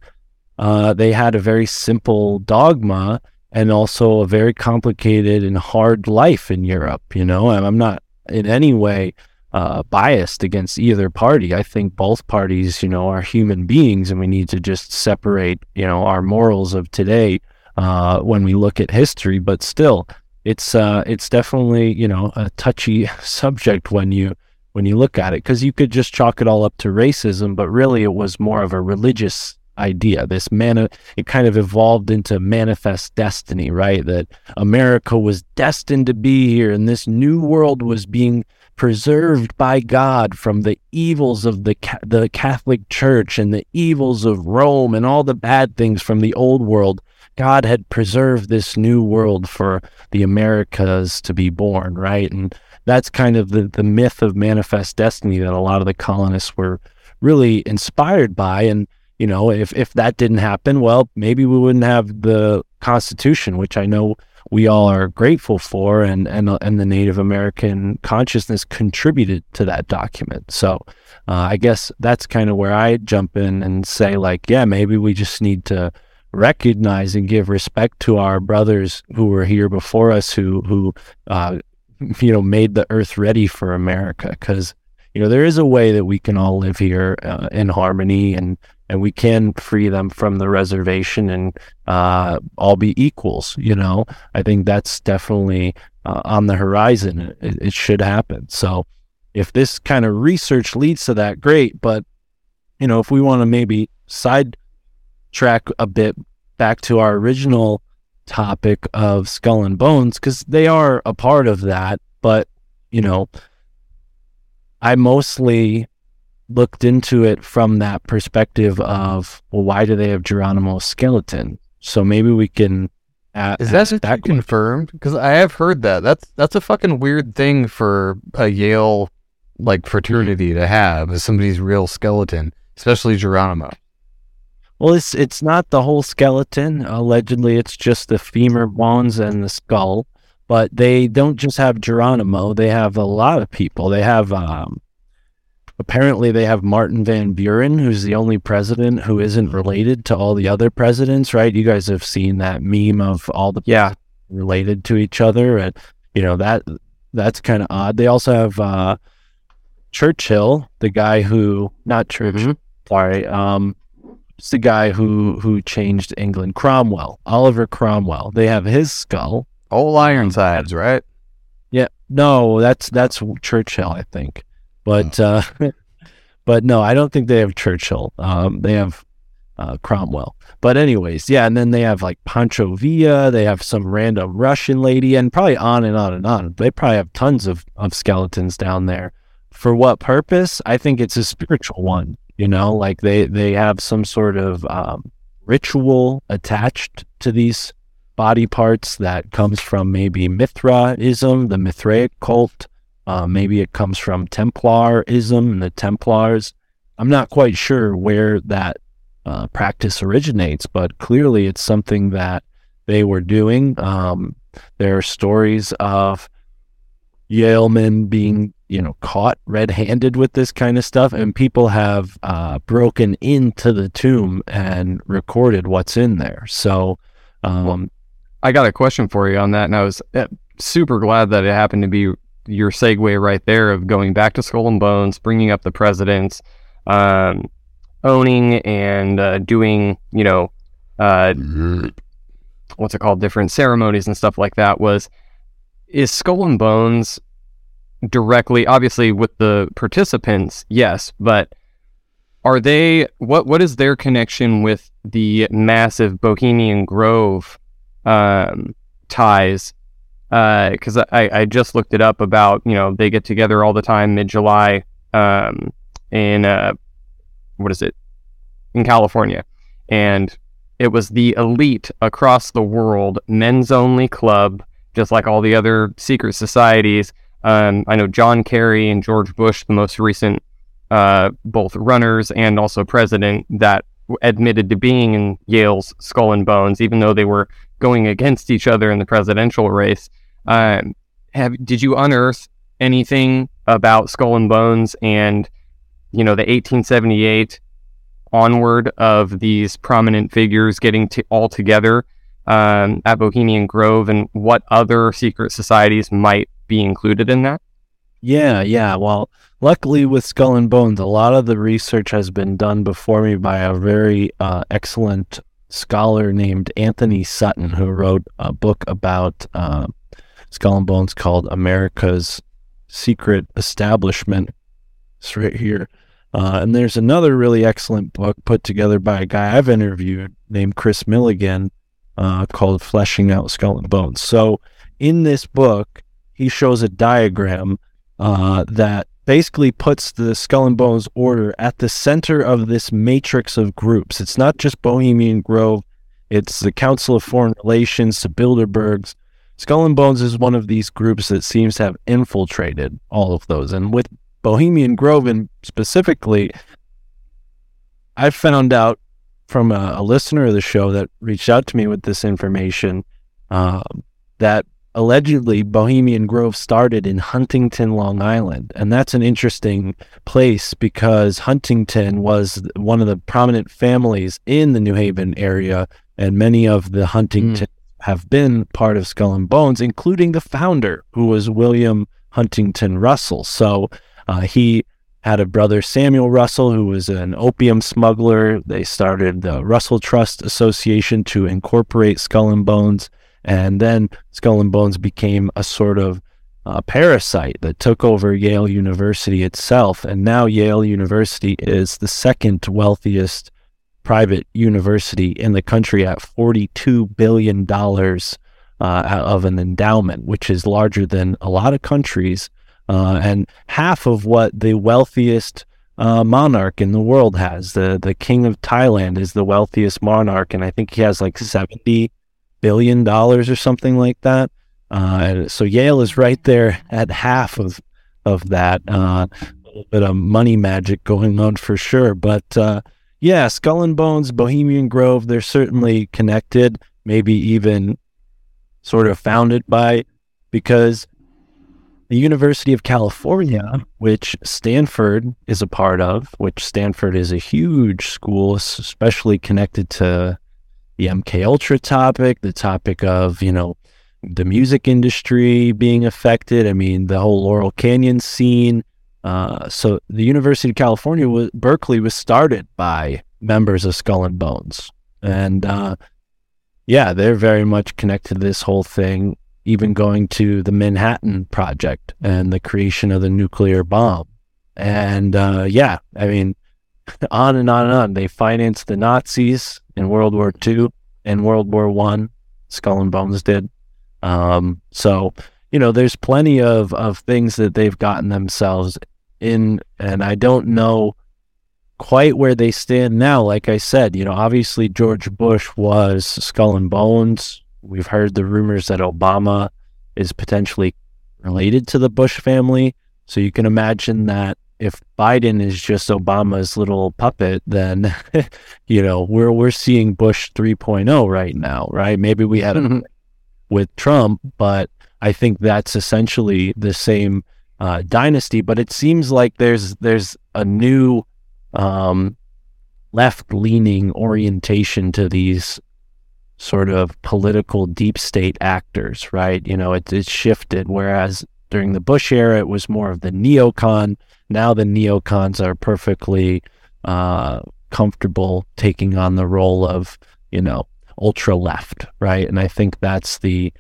uh, they had a very simple dogma and also a very complicated and hard life in Europe. You know, I'm not in any way uh, biased against either party. I think both parties, you know, are human beings, and we need to just separate, you know, our morals of today uh, when we look at history. But still, it's uh, it's definitely you know a touchy subject when you when you look at it because you could just chalk it all up to racism, but really it was more of a religious idea. This man, it kind of evolved into manifest destiny, right? That America was destined to be here, and this new world was being preserved by God from the evils of the the Catholic Church and the evils of Rome and all the bad things from the old world. God had preserved this new world for the Americas to be born, right? And that's kind of the, the myth of manifest destiny that a lot of the colonists were really inspired by. And you know, if if that didn't happen, well, maybe we wouldn't have the Constitution, which I know we all are grateful for, and and and the Native American consciousness contributed to that document. So, uh, I guess that's kind of where I jump in and say, like, yeah, maybe we just need to recognize and give respect to our brothers who were here before us, who who uh, you know made the earth ready for America, because you know there is a way that we can all live here uh, in harmony and and we can free them from the reservation and uh, all be equals. You know, I think that's definitely uh, on the horizon. It, it, should happen. So, if this kind of research leads to that, great. But you know, if we want to maybe side track a bit back to our original topic of skull and bones, because they are a part of that. But you know, I mostly looked into it from that perspective of well, why do they have Geronimo's skeleton? So maybe we can. Add, Is that, that confirmed? Because I have heard that. That's that's a fucking weird thing for a Yale like fraternity to have as somebody's real skeleton, especially Geronimo. Well, it's it's not the whole skeleton. Allegedly, it's just the femur bones and the skull. But they don't just have Geronimo; they have a lot of people. They have um, Apparently, they have Martin Van Buren, who's the only president who isn't related to all the other presidents, right? You guys have seen that meme of all the yeah related to each other, and you know that that's kind of odd. They also have uh, Churchill, the guy who not Churchill, mm-hmm. sorry, um, it's the guy who who changed England, Cromwell, Oliver Cromwell. They have his skull. Old Ironsides, right? Yeah, no, that's that's Churchill, I think. But oh. uh, but no, I don't think they have Churchill. Um, they have uh, Cromwell. But anyways, yeah, and then they have like Pancho Villa, they have some random Russian lady, and probably on and on and on. They probably have tons of, of skeletons down there. For what purpose? I think it's a spiritual one. You know, like they they have some sort of um, ritual attached to these body parts that comes from maybe Mithraism, the Mithraic cult. Uh, maybe it comes from Templarism and the Templars. I'm not quite sure where that uh, practice originates, but clearly it's something that they were doing. Um, there are stories of Yalemen being, you know, caught red-handed with this kind of stuff, and people have uh, broken into the tomb and recorded what's in there. So, um, I got a question for you on that, and I was uh, super glad that it happened to be your segue right there of going back to Skull and Bones, bringing up the presidents, um, owning and uh, doing, you know, uh, what's it called, different ceremonies and stuff like that. Was is Skull and Bones directly, obviously, with the participants? Yes, but are they what? What is their connection with the massive Bohemian Grove um, ties? Because I, I just looked it up about you know they get together all the time mid July um, in uh, what is it in California, and it was the elite across the world men's only club, just like all the other secret societies. Um, I know John Kerry and George Bush, the most recent uh, both runners and also president, that admitted to being in Yale's Skull and Bones, even though they were going against each other in the presidential race. Um, have did you unearth anything about Skull and Bones and you know the 1878 onward of these prominent figures getting to all together um, at Bohemian Grove, and what other secret societies might be included in that? Yeah, yeah. Well, luckily with Skull and Bones, a lot of the research has been done before me by a very uh, excellent scholar named Antony Sutton, who wrote a book about uh, Skull and Bones called America's Secret Establishment. It's right here. Uh, and there's another really excellent book put together by a guy I've interviewed named Kris Millegan uh, called Fleshing Out Skull and Bones. So in this book, he shows a diagram uh, that basically puts the Skull and Bones order at the center of this matrix of groups. It's not just Bohemian Grove, it's the Council of Foreign Relations to Bilderbergs. Skull and Bones is one of these groups that seems to have infiltrated all of those. And with Bohemian Grove and specifically, I found out from a, a, listener of the show that reached out to me with this information uh, that allegedly Bohemian Grove started in Huntington, Long Island. And that's an interesting place because Huntington was one of the prominent families in the New Haven area, and many of the Huntington mm. Have been part of Skull and Bones, including the founder, who was William Huntington Russell. So uh, he had a brother, Samuel Russell, who was an opium smuggler. They started the Russell Trust Association to incorporate Skull and Bones. And then Skull and Bones became a sort of uh, parasite that took over Yale University itself. And now Yale University is the second wealthiest private university in the country at $42 billion uh, of an endowment, which is larger than a lot of countries uh, and half of what the wealthiest uh, monarch in the world has. The the king of Thailand is the wealthiest monarch, and I think he has like seventy billion dollars or something like that. Uh, so Yale is right there at half of of that. Uh, a little bit of money magic going on for sure, but uh, yeah, Skull and Bones, Bohemian Grove, they're certainly connected. Maybe even sort of founded by because the University of California, which Stanford is a part of, which Stanford is a huge school, especially connected to the MK Ultra topic, the topic of, you know, the music industry being affected. I mean, the whole Laurel Canyon scene. Uh, so the University of California, was, Berkeley was started by members of Skull and Bones. And uh, yeah, they're very much connected to this whole thing even going to the Manhattan Project and the creation of the nuclear bomb. And uh, yeah, I mean, on and on and on. They financed the Nazis in World War II and World War One. Skull and Bones did. Um, so you know, there's plenty of of things that they've gotten themselves in, and I don't know quite where they stand now. Like I said, you know, obviously George Bush was Skull and Bones. We've heard the rumors that Obama is potentially related to the Bush family. So you can imagine that if Biden is just Obama's little puppet, then you know we're we're seeing Bush 3.0 right now, right? Maybe we had mm-hmm. it with Trump, but I think that's essentially the same uh, dynasty. But it seems like there's there's a new um, left leaning orientation to these sort of political deep state actors, right? You know, it, it's shifted. Whereas during the Bush era, it was more of the neocon. Now the neocons are perfectly uh, comfortable taking on the role of, you know, ultra left, right? And I think that's the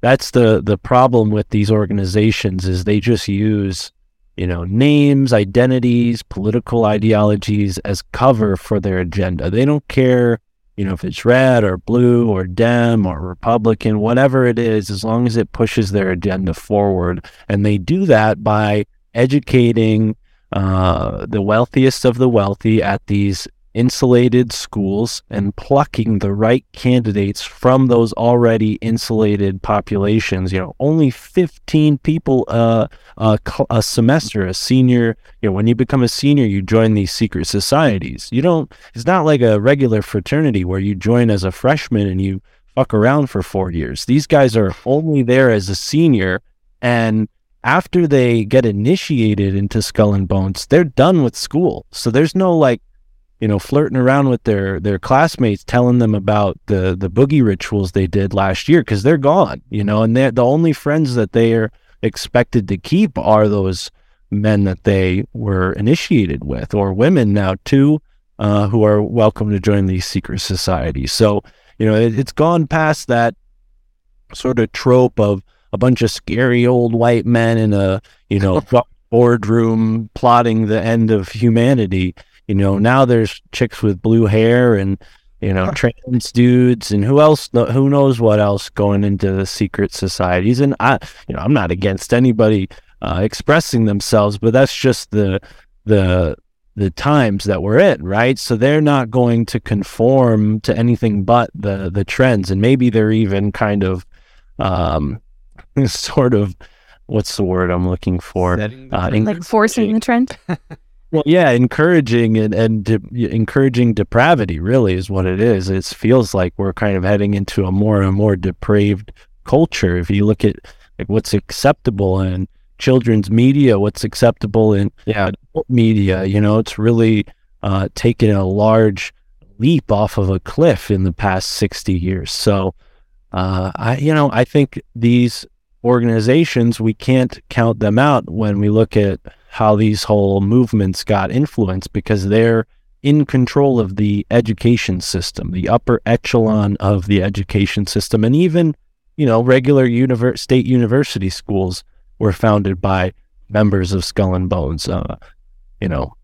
that's the the problem with these organizations is they just use you know names identities political ideologies as cover for their agenda. They don't care you know if it's red or blue or dem or republican whatever it is as long as it pushes their agenda forward. And they do that by educating uh, the wealthiest of the wealthy at these insulated schools and plucking the right candidates from those already insulated populations. You know, only 15 people uh, a, a semester, a senior, you know, when you become a senior, you join these secret societies. You don't, it's not like a regular fraternity where you join as a freshman and you fuck around for four years. These guys are only there as a senior and after they get initiated into skull and bones, they're done with school. So there's no like you know, flirting around with their their classmates, telling them about the the boogie rituals they did last year because they're gone, you know, and they're the only friends that they are expected to keep are those men that they were initiated with, or women now too, uh, who are welcome to join these secret societies. So, you know, it, it's gone past that sort of trope of a bunch of scary old white men in a you know boardroom plotting the end of humanity you know, now there's chicks with blue hair and you know trans dudes and who else who knows what else going into the secret societies. And i you know i'm not against anybody uh, expressing themselves but that's just the the the times that we're in right? So they're not going to conform to anything but the the trends. And maybe they're even kind of um sort of what's the word i'm looking for? Uh, like forcing the trend well, yeah, encouraging and and de- encouraging depravity really is what it is. It feels like we're kind of heading into a more and more depraved culture. If you look at like what's acceptable in children's media, what's acceptable in yeah. media, you know, it's really uh, taken a large leap off of a cliff in the past sixty years. So, uh, I you know I think these organizations we can't count them out when we look at how these whole movements got influenced because they're in control of the education system, the upper echelon of the education system, and even you know regular univer- state university schools were founded by members of Skull and Bones. Uh, you know,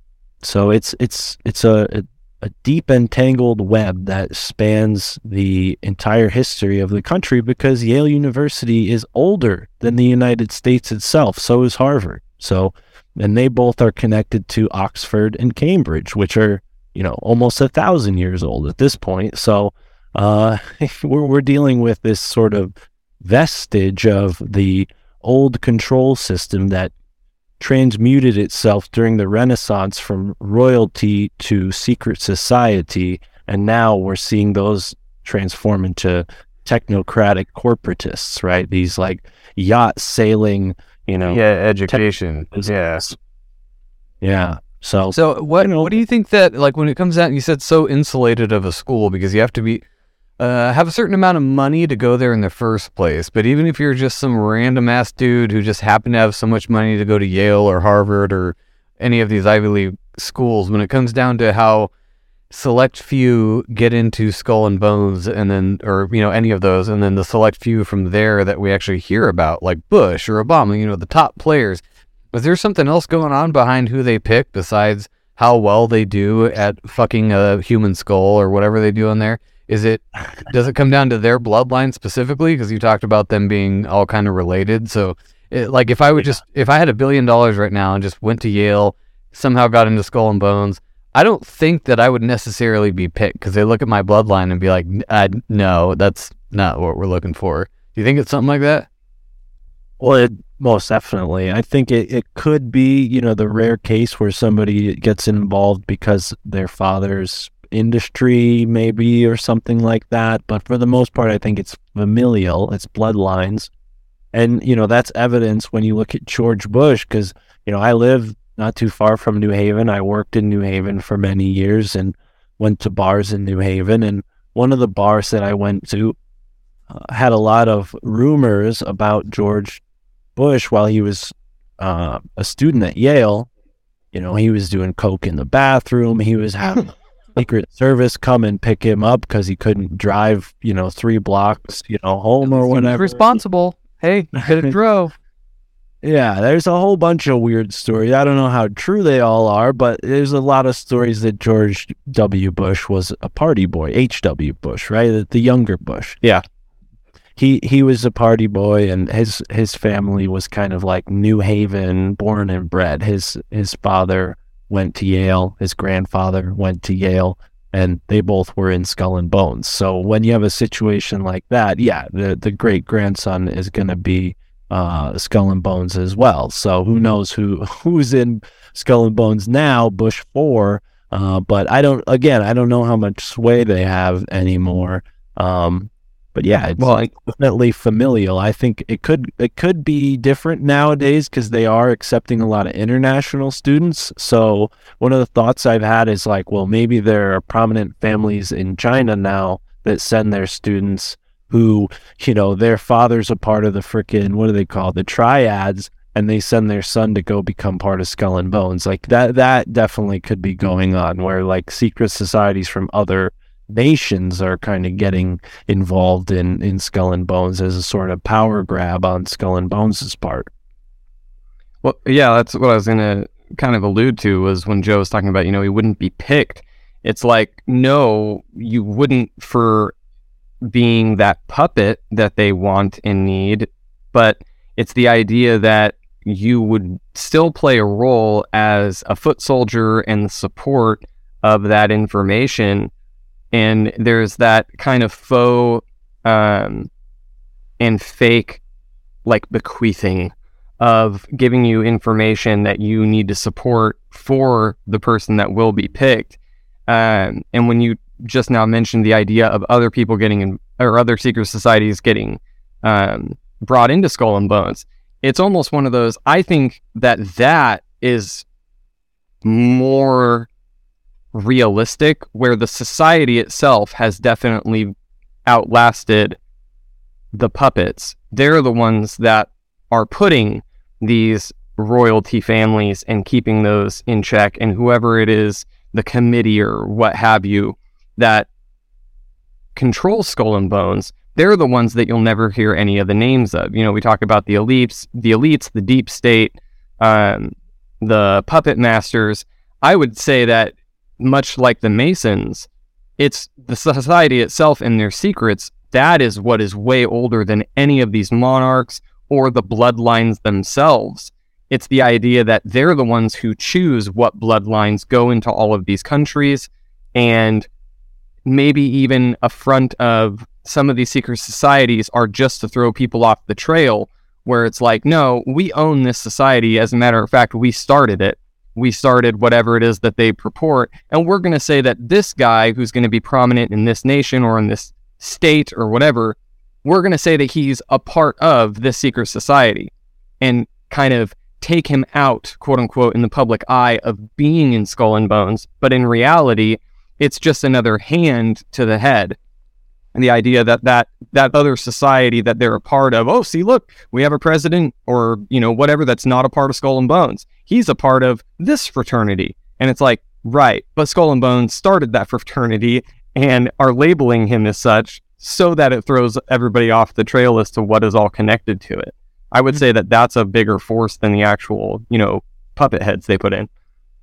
so it's it's it's a, a a deep entangled web that spans the entire history of the country because Yale University is older than the United States itself. So is Harvard. So and they both are connected to Oxford and Cambridge, which are you know almost a thousand years old at this point. So uh, we're we're dealing with this sort of vestige of the old control system that transmuted itself during the Renaissance from royalty to secret society, and now we're seeing those transform into technocratic corporatists, right? These like yacht sailing you know yeah education. yes yeah. So so what what do you think that like when it comes out you said so insulated of a school because you have to be uh, have a certain amount of money to go there in the first place. But even if you're just some random ass dude who just happened to have so much money to go to Yale or Harvard or any of these Ivy League schools when it comes down to how select few get into Skull and Bones, and then, or you know, any of those, and then the select few from there that we actually hear about, like Bush or Obama, you know, the top players. Was there something else going on behind who they pick besides how well they do at fucking a human skull or whatever they do in there? Is it does it come down to their bloodline specifically? Because you talked about them being all kind of related. So, it, like, if I would just if I had a billion dollars right now and just went to Yale, somehow got into Skull and Bones, I don't think that I would necessarily be picked because they look at my bloodline and be like, uh, "No, that's not what we're looking for." Do you think it's something like that? Well, it, most definitely. I think it, it could be, you know, the rare case where somebody gets involved because their father's industry, maybe, or something like that. But for the most part, I think it's familial, it's bloodlines. And, you know, that's evidence when you look at George Bush, because, you know, I live not too far from New Haven. I worked in New Haven for many years and went to bars in New Haven. And one of the bars that I went to uh, had a lot of rumors about George Bush while he was uh, a student at Yale. You know, he was doing coke in the bathroom. He was having Secret Service come and pick him up because he couldn't drive, you know, three blocks, you know, home or whatever. Responsible. Hey, could have drove. Yeah, there's a whole bunch of weird stories. I don't know how true they all are, but there's a lot of stories that George W. Bush was a party boy, H.W. Bush, right? The, the younger Bush. Yeah. He he was a party boy and his his family was kind of like New Haven born and bred. His his father went to Yale, his grandfather went to Yale, and they both were in Skull and Bones. So when you have a situation like that, yeah, the the great grandson is going to be uh, Skull and Bones as well. So who knows who who's in Skull and Bones now? Bush four, uh, but I don't. Again, I don't know how much sway they have anymore. Um, but yeah, it's Well, I- definitely familial. I think it could it could be different nowadays because they are accepting a lot of international students. So one of the thoughts I've had is like, well, maybe there are prominent families in China now that send their students who, you know, their father's a part of the frickin' what do they call the triads, and they send their son to go become part of Skull and Bones. Like that that definitely could be going on where like secret societies from other nations are kind of getting involved in in Skull and Bones as a sort of power grab on Skull and Bones' part. Well, yeah, that's what I was gonna kind of allude to was when Joe was talking about, you know, he wouldn't be picked. It's like, no, you wouldn't for being that puppet that they want and need, but it's the idea that you would still play a role as a foot soldier and support of that information. And there's that kind of faux um, and fake like bequeathing of giving you information that you need to support for the person that will be picked. Um, and when you just now mentioned the idea of other people getting in, or other secret societies getting um, brought into Skull and Bones, it's almost one of those. I think that that is more realistic, where the society itself has definitely outlasted the puppets. They're the ones that are putting these royalty families and keeping those in check, and whoever it is, the committee or what have you, that control Skull and Bones, they're the ones that you'll never hear any of the names of. You know, we talk about the elites, the elites, the deep state, um, the puppet masters. I would say that much like the Masons, it's the society itself and their secrets. That is what is way older than any of these monarchs or the bloodlines themselves. It's the idea that they're the ones who choose what bloodlines go into all of these countries and maybe even a front of some of these secret societies are just to throw people off the trail where it's like no we own this society. As a matter of fact we started it. We started whatever it is that they purport. And we're going to say that this guy who's going to be prominent in this nation or in this state or whatever we're going to say that he's a part of this secret society and kind of take him out quote unquote in the public eye of being in skull and bones. But in reality it's just another hand to the head. And the idea that that that other society that they're a part of oh see look we have a president or you know whatever that's not a part of skull and bones. He's a part of this fraternity. And it's like right but skull and bones started that fraternity and are labeling him as such so that it throws everybody off the trail as to what is all connected to it. I would say that that's a bigger force than the actual you know puppet heads they put in.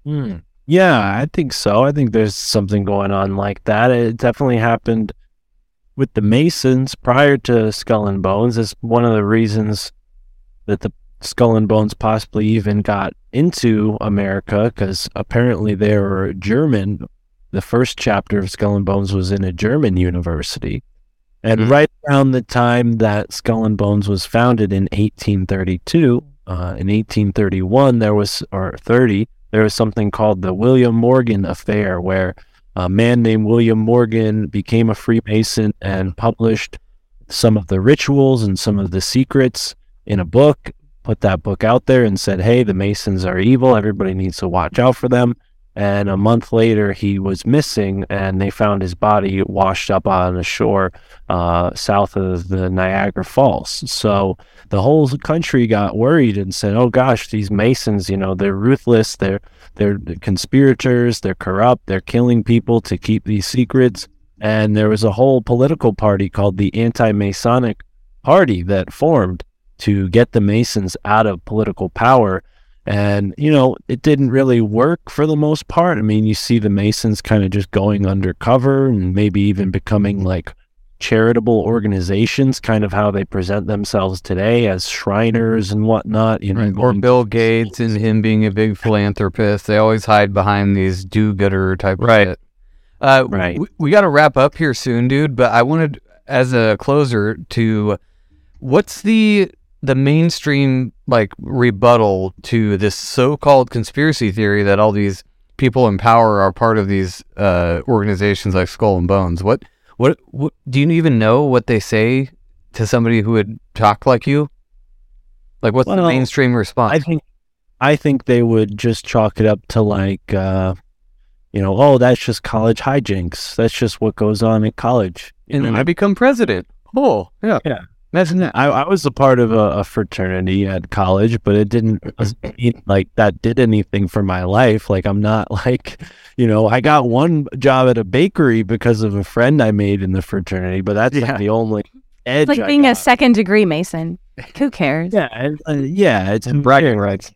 Hmm. Yeah, I think so. I think there's something going on like that. It definitely happened with the Masons prior to Skull and Bones. It's one of the reasons that the Skull and Bones possibly even got into America because apparently they were German. The first chapter of Skull and Bones was in a German university. And right around the time that Skull and Bones was founded in 1832, uh, in 1831, there was, or 30, there was something called the William Morgan Affair, where a man named William Morgan became a Freemason and published some of the rituals and some of the secrets in a book, put that book out there and said, hey, the Masons are evil. Everybody needs to watch out for them. And a month later, he was missing, and they found his body washed up on the shore uh, south of the Niagara Falls. So the whole country got worried and said, "Oh gosh, these Masons, you know, they're ruthless. They're they're conspirators. They're corrupt. They're killing people to keep these secrets." And there was a whole political party called the Anti-Masonic Party that formed to get the Masons out of political power and, you know, it didn't really work for the most part. I mean, you see the Masons kind of just going undercover and maybe even becoming like charitable organizations, kind of how they present themselves today as Shriners and whatnot. You know, Right. Or Bill Gates and him being a big philanthropist. They always hide behind these do-gooder type of Right. shit. Uh, Right. We, we got to wrap up here soon, dude. But I wanted, as a closer, to what's the the mainstream like rebuttal to this so-called conspiracy theory that all these people in power are part of these uh, organizations like Skull and Bones? What, what, what? Do you even know what they say to somebody who would talk like you? Like, what's the mainstream response? I think I think they would just chalk it up to like uh you know, oh that's just college hijinks. That's just what goes on in college. You and then? I become president. Oh, yeah. Yeah. Imagine that. I, I was a part of a, a fraternity at college, but it didn't mean, like that did anything for my life. Like I'm not like, you know, I got one job at a bakery because of a friend I made in the fraternity, but that's like the only edge. It's like being a second degree Mason. Who cares? Yeah, and, uh, yeah, it's bragging rights.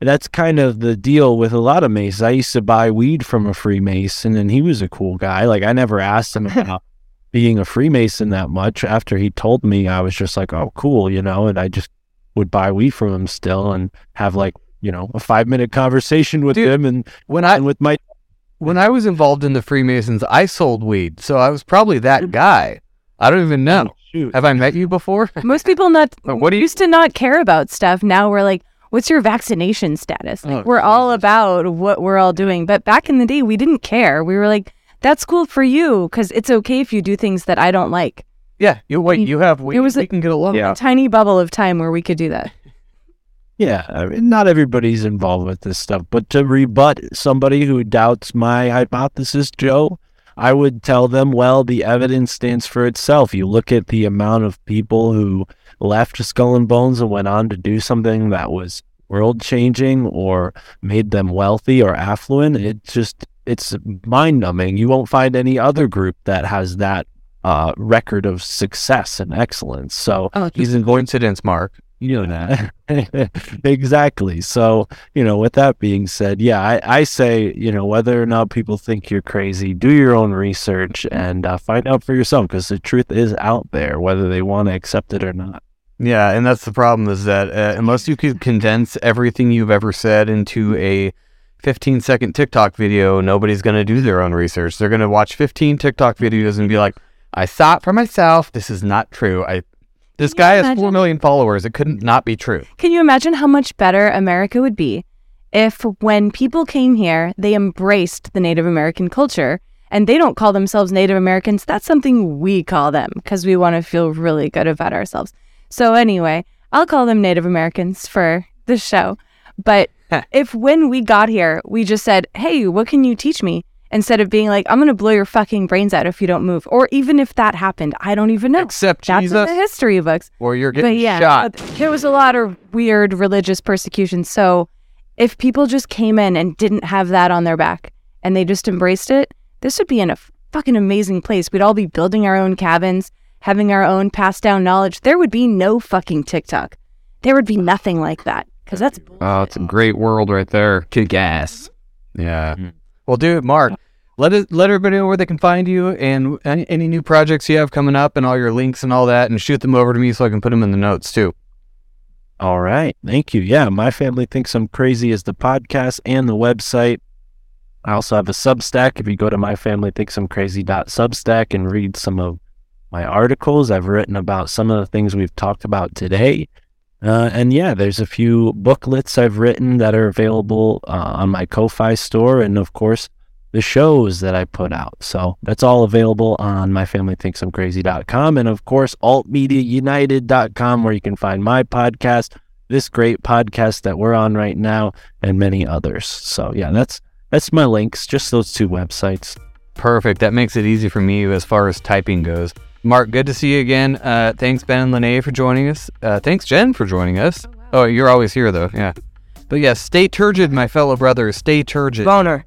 That's kind of the deal with a lot of Masons. I used to buy weed from a Freemason, and he was a cool guy. Like I never asked him about being a Freemason that much. After he told me, I was just like, "Oh, cool," you know. And I just would buy weed from him still, and have like you know a five minute conversation with Dude, him, and When I and with my when I was involved in the Freemasons, I sold weed, so I was probably that mm. guy. I don't even know. Oh, shoot. Have I met you before? Most people not what do you- used to not care about stuff. Now we're like, what's your vaccination status? Like, Oh, we're all about what we're all doing. But back in the day, we didn't care. We were like, that's cool for you because it's okay if you do things that I don't like. Yeah. You wait. You have weed. It was we a- can get along. A tiny bubble of time where we could do that. Yeah, I mean, not everybody's involved with this stuff, but to rebut somebody who doubts my hypothesis, Joe, I would tell them, well, the evidence stands for itself. You look at the amount of people who left Skull and Bones and went on to do something that was world changing or made them wealthy or affluent. It just, it's mind numbing. You won't find any other group that has that uh, record of success and excellence. So Oh, he's in coincidence, Mark. you know that exactly so you know with that being said yeah I, I say you know whether or not people think you're crazy do your own research and uh, find out for yourself because the truth is out there whether they want to accept it or not Yeah, and that's the problem is that uh, unless you could condense everything you've ever said into a 15 second TikTok video, nobody's going to do their own research. They're going to watch 15 TikTok videos and be like, I saw it for myself. This is not true. I this Can guy has 4 imagine? million followers. It couldn't not be true. Can you imagine how much better America would be if, when people came here, they embraced the Native American culture and they don't call themselves Native Americans? That's something we call them because we want to feel really good about ourselves. So, anyway, I'll call them Native Americans for this show. But if when we got here, we just said, hey, what can you teach me? Instead of being like, I'm going to blow your fucking brains out if you don't move. Or even if that happened, I don't even know. Except That's in Jesus, the history books or you're but getting yeah, shot. uh, there was a lot of weird religious persecution. So if people just came in and didn't have that on their back and they just embraced it, this would be in a fucking amazing place. We'd all be building our own cabins, having our own passed down knowledge. There would be no fucking TikTok. There would be nothing like that because that's Oh, it's a great world right there. Kick ass. Yeah. Mm-hmm. Well, dude, Mark, let it let everybody know where they can find you and any, any new projects you have coming up and all your links and all that, and shoot them over to me so I can put them in the notes too. All right. Thank you. Yeah, my family thinks I'm crazy is the podcast and the website. I also have a Substack. If you go to myfamilythinksimcrazy.substack and read some of my articles, I've written about some of the things we've talked about today. Uh, and yeah, there's a few booklets I've written that are available uh, on my Ko-Fi store, and of course, the shows that I put out. So that's all available on myfamilythinksimcrazy.com, and of course, altmediaunited.com, where you can find my podcast, this great podcast that we're on right now, and many others. So yeah, that's that's my links. Just those two websites. Perfect. That makes it easy for me as far as typing goes. Mark, good to see you again. Uh, thanks, Ben and Lene, for joining us. Uh, thanks, Jen, for joining us. Oh, you're always here, though. Yeah. But yes, stay turgid, my fellow brothers. Stay turgid. Boner.